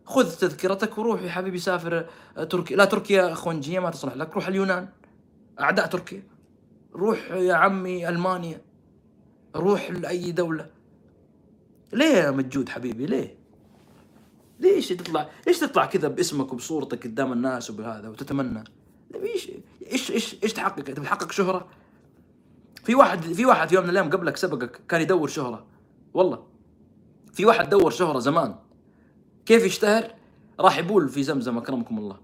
خذ تذكرتك وروح يا حبيبي سافر تركيا لا تركيا خونجيه ما تصلح لك روح اليونان. أعداء تركيا. روح يا عمي ألمانيا. روح لأي دولة. ليه يا مجود حبيبي؟ ليه؟ ليش تطلع؟ ليش تطلع كذا باسمك وبصورتك قدام الناس وبهذا وتتمنى؟ إيش إيش إيش إيش تحقق؟ تبي تحقق شهرة؟ في واحد في واحد في يوم من الأيام قبلك سبقك كان يدور شهرة. والله. في واحد دور شهره زمان. كيف يشتهر؟ راح يبول في زمزم أكرمكم الله.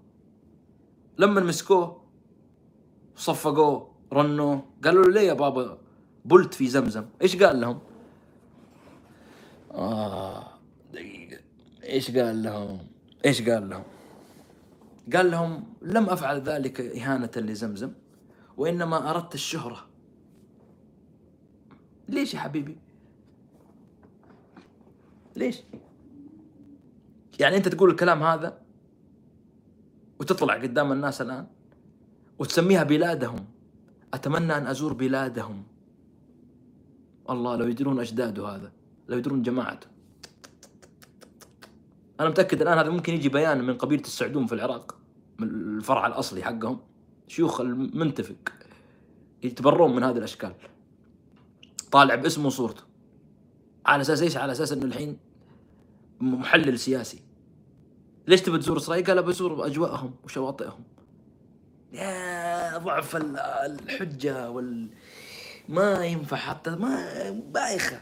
لما مسكوه صفقوه رنوه قالوا له ليه يا بابا بلت في زمزم؟ إيش قال لهم؟ آه دقيقة. إيش قال لهم؟ إيش قال لهم؟ قال لهم لم أفعل ذلك إهانة لزمزم وإنما أردت الشهرة. ليش يا حبيبي؟ ليش؟ يعني انت تقول الكلام هذا وتطلع قدام الناس الآن وتسميها بلادهم. أتمنى أن أزور بلادهم. الله لو يدرون أجداده هذا لو يدرون جماعته. أنا متأكد الآن هذا ممكن يجي بيان من قبيلة السعدون في العراق من الفرع الأصلي حقهم. شيوخ المنتفق يتبرون من هذه الأشكال. طالع باسمه وصورته. على أساس إيش؟ على أساس إنه الحين محلل سياسي. ليش تبي تزور إسرائيل؟ قال بزور أجواءهم وشواطئهم. يا ضعف الحجة وال ما ينفع حتى ما بايخة.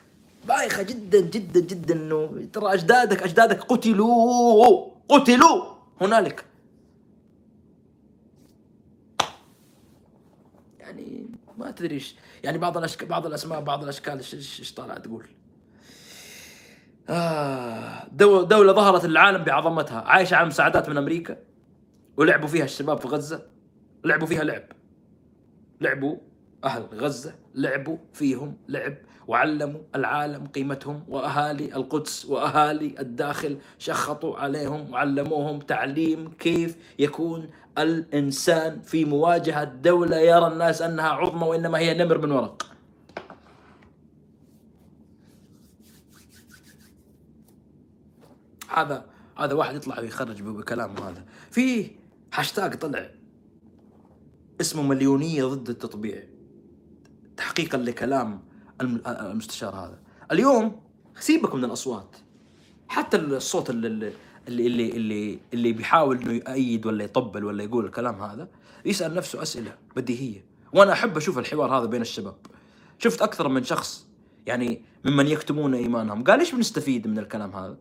بايخة جدا جدا جدا إنه ترى اجدادك أجدادك قتلوا قتلوا هنالك. يعني ما تدري يعني بعض الاشكال بعض الأسماء بعض الأشكال إيش إيش طالع تقول. آه دولة, دولة ظهرت للعالم بعظمتها. عايشة على مساعدات من أمريكا. ولعبوا فيها الشباب في غزة. لعبوا فيها لعب. لعبوا أهل غزة. لعبوا فيهم لعب. وعلموا العالم قيمتهم. وأهالي القدس وأهالي الداخل شخطوا عليهم. وعلموهم تعليم كيف يكون الإنسان في مواجهة دولة يرى الناس أنها عظمى وإنما هي نمر من ورق. هذا هذا واحد يطلع ويخرج بكلام هذا. في هاشتاج طلع اسمه مليونية ضد التطبيع. تحقيقا لكلام المستشار هذا. اليوم سيبك من الأصوات. حتى الصوت اللي اللي اللي اللي, بيحاول إنه يأيد ولا يطبل ولا يقول الكلام هذا يسأل نفسه أسئلة بديهية. وأنا أحب أشوف الحوار هذا بين الشباب. شفت أكثر من شخص يعني ممن يكتمون إيمانهم. قال إيش بنستفيد من الكلام هذا؟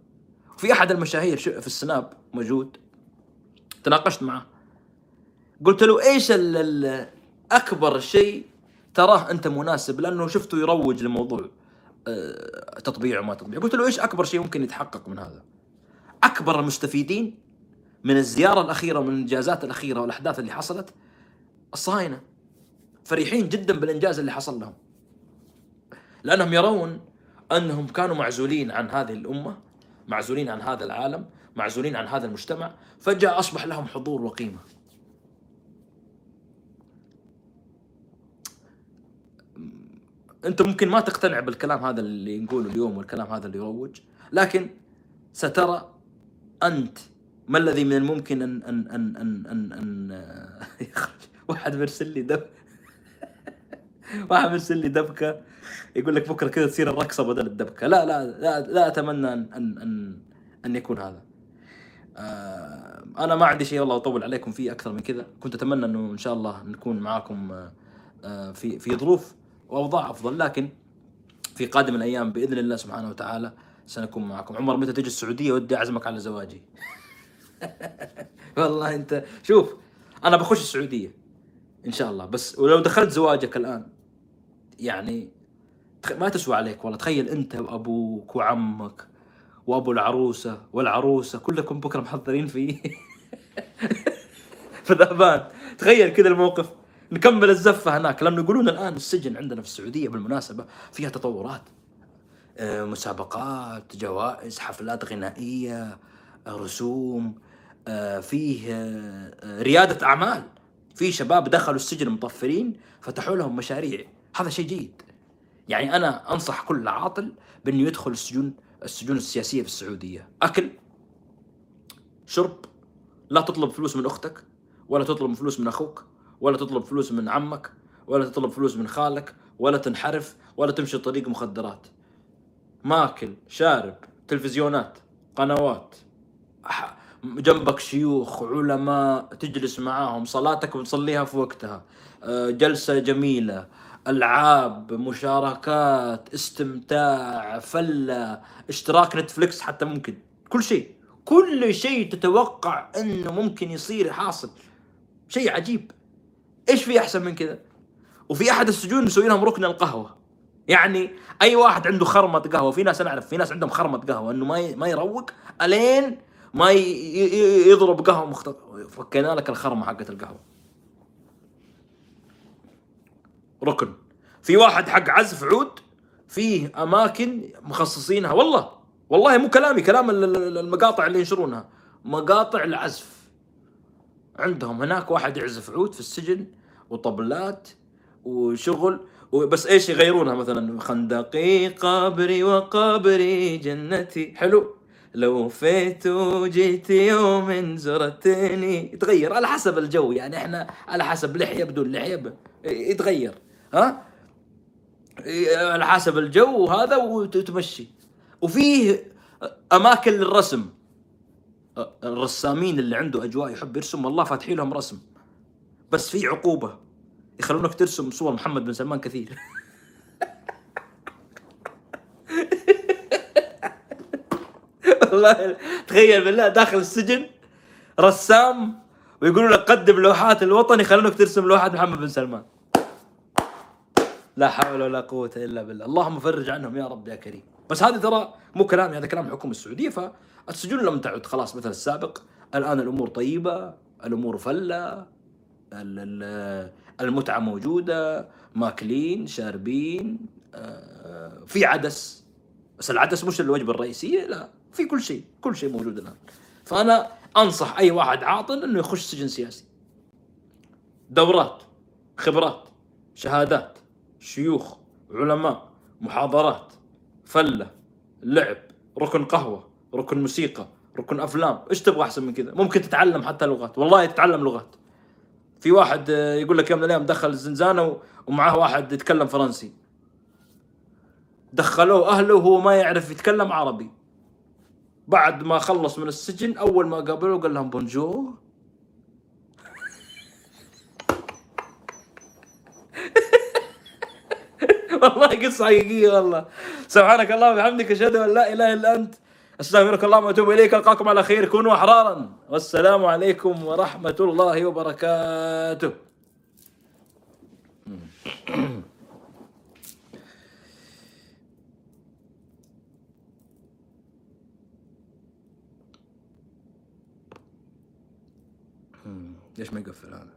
في أحد المشاهير في السناب موجود؟ تناقشت معه. قلت له إيش أكبر شيء تراه أنت مناسب؟ لأنه شفته يروج لموضوع آه، تطبيع وما تطبيع. قلت له إيش أكبر شيء ممكن يتحقق من هذا؟ أكبر المستفيدين من الزيارة الأخيرة ومن الإنجازات الأخيرة والأحداث اللي حصلت؟ الصهاينة. فرحين جدا بالإنجاز اللي حصل لهم. لأنهم يرون أنهم كانوا معزولين عن هذه الأمة معزولين عن هذا العالم معزولين عن هذا المجتمع فجأة أصبح لهم حضور وقيمة. انت ممكن ما تقتنع بالكلام هذا اللي نقوله اليوم والكلام هذا اللي يروج لكن سترى أنت ما الذي من الممكن ان ان ان ان ان, أن واحد مرسل لي واحد مرسل لي دبكة يقول لك بكرة كذا تصير الرقصة بدل الدبكة. لا لا لا, لا أتمنى أن أن أن, أن يكون هذا. آه أنا ما عندي شيء والله أطول عليكم فيه أكثر من كذا. كنت أتمنى إنه إن شاء الله نكون معاكم آه في في ظروف وأوضاع أفضل. لكن في قادم الأيام بإذن الله سبحانه وتعالى سنكون معكم عمر متى تجي السعودية؟ ودي أعزمك على زواجي. والله أنت شوف أنا بخش السعودية إن شاء الله. بس ولو دخلت زواجك الآن يعني ما تسوى عليك والله. تخيل أنت وأبوك وعمك وأبو العروسة والعروسة كلكم بكرة محضرين في في ذهبان تخيل كذا الموقف. نكمل الزفة هناك لأنه يقولون الآن السجن عندنا في السعودية بالمناسبة فيها تطورات. آه، مسابقات جوائز حفلات غنائية آه، رسوم آه، فيه ريادة أعمال. في شباب دخلوا السجن مطفرين فتحوا لهم مشاريع. هذا شيء جيد. يعني أنا أنصح كل عاطل بأنه يدخل السجون السجون السياسية في السعودية. أكل شرب لا تطلب فلوس من أختك ولا تطلب فلوس من أخوك ولا تطلب فلوس من عمك ولا تطلب فلوس من خالك ولا تنحرف ولا تمشي طريق مخدرات. ماكل شارب تلفزيونات قنوات جنبك شيوخ علماء تجلس معاهم صلاتك بتصليها في وقتها آه، جلسة جميلة ألعاب مشاركات استمتاع فلة اشتراك نتفليكس حتى ممكن. كل شيء. كل شيء تتوقع إنه ممكن يصير حاصل. شيء عجيب. إيش في أحسن من كذا؟ وفي أحد السجون مسوي لهم ركن القهوة. يعني أي واحد عنده خرمه قهوة في ناس أنا أعرف في ناس عندهم خرمه قهوة إنه ما ما يروق ألين ما يضرب قهوة مخت... فكينا لك الخرمة حقت القهوة. ركن. في واحد حق عزف عود فيه أماكن مخصصينها. والله والله مو كلامي كلام ال- ال- المقاطع اللي ينشرونها. مقاطع العزف. عندهم هناك واحد يعزف عود في السجن وطبلات وشغل وبس إيش يغيرونها؟ مثلا خندقي قبري وقبري جنتي. حلو. لو فيت وجيت يوم زرتني. يتغير على حسب الجو. يعني إحنا على حسب لحية بدون لحية يتغير. ها؟ على حسب الجو وهذا وتمشي. وفيه أماكن للرسم. الرسامين اللي عنده أجواء يحب يرسم والله فاتحين لهم رسم. بس في عقوبة. يخلونك ترسم صور محمد بن سلمان كثير. والله تخيل بالله داخل السجن رسام ويقولوا لك قدم لوحات الوطن يخلونك ترسم لوحات محمد بن سلمان. لا حول ولا قوة إلا بالله. اللهم فرج عنهم يا رب يا كريم. بس هذا ترى مو كلامي هذا كلام الحكومة السعودية فالسجون لم تعد. خلاص مثل السابق الآن الأمور طيبة الأمور فلة ال- ال- المتعة موجودة ماكلين شاربين آه، في عدس. بس العدس مش الوجبة الرئيسية لا في كل شيء كل شيء موجود الآن. فأنا أنصح أي واحد عاطل أنه يخش سجن سياسي. دورات خبرات شهادات. شيوخ علماء محاضرات فلة لعب ركن قهوة ركن موسيقى ركن أفلام إيش تبغى أحسن من كذا؟ ممكن تتعلم حتى لغات والله تتعلم لغات. في واحد آه، يقول لك يوم من الأيام دخل الزنزانه و- ومعاه واحد يتكلم فرنسي. دخلوه أهله وهو ما يعرف يتكلم عربي. بعد ما خلص من السجن أول ما قابلوه قال لهم بونجور. والله قصة حقيقية والله. سبحانك اللهم وبحمدك أشهد أن لا إله إلا أنت. أستغفرك اللهم وأتوب إليك. ألقاكم على خير. كونوا أحرارا والسلام عليكم ورحمة الله وبركاته. ليش ما يقفل هذا؟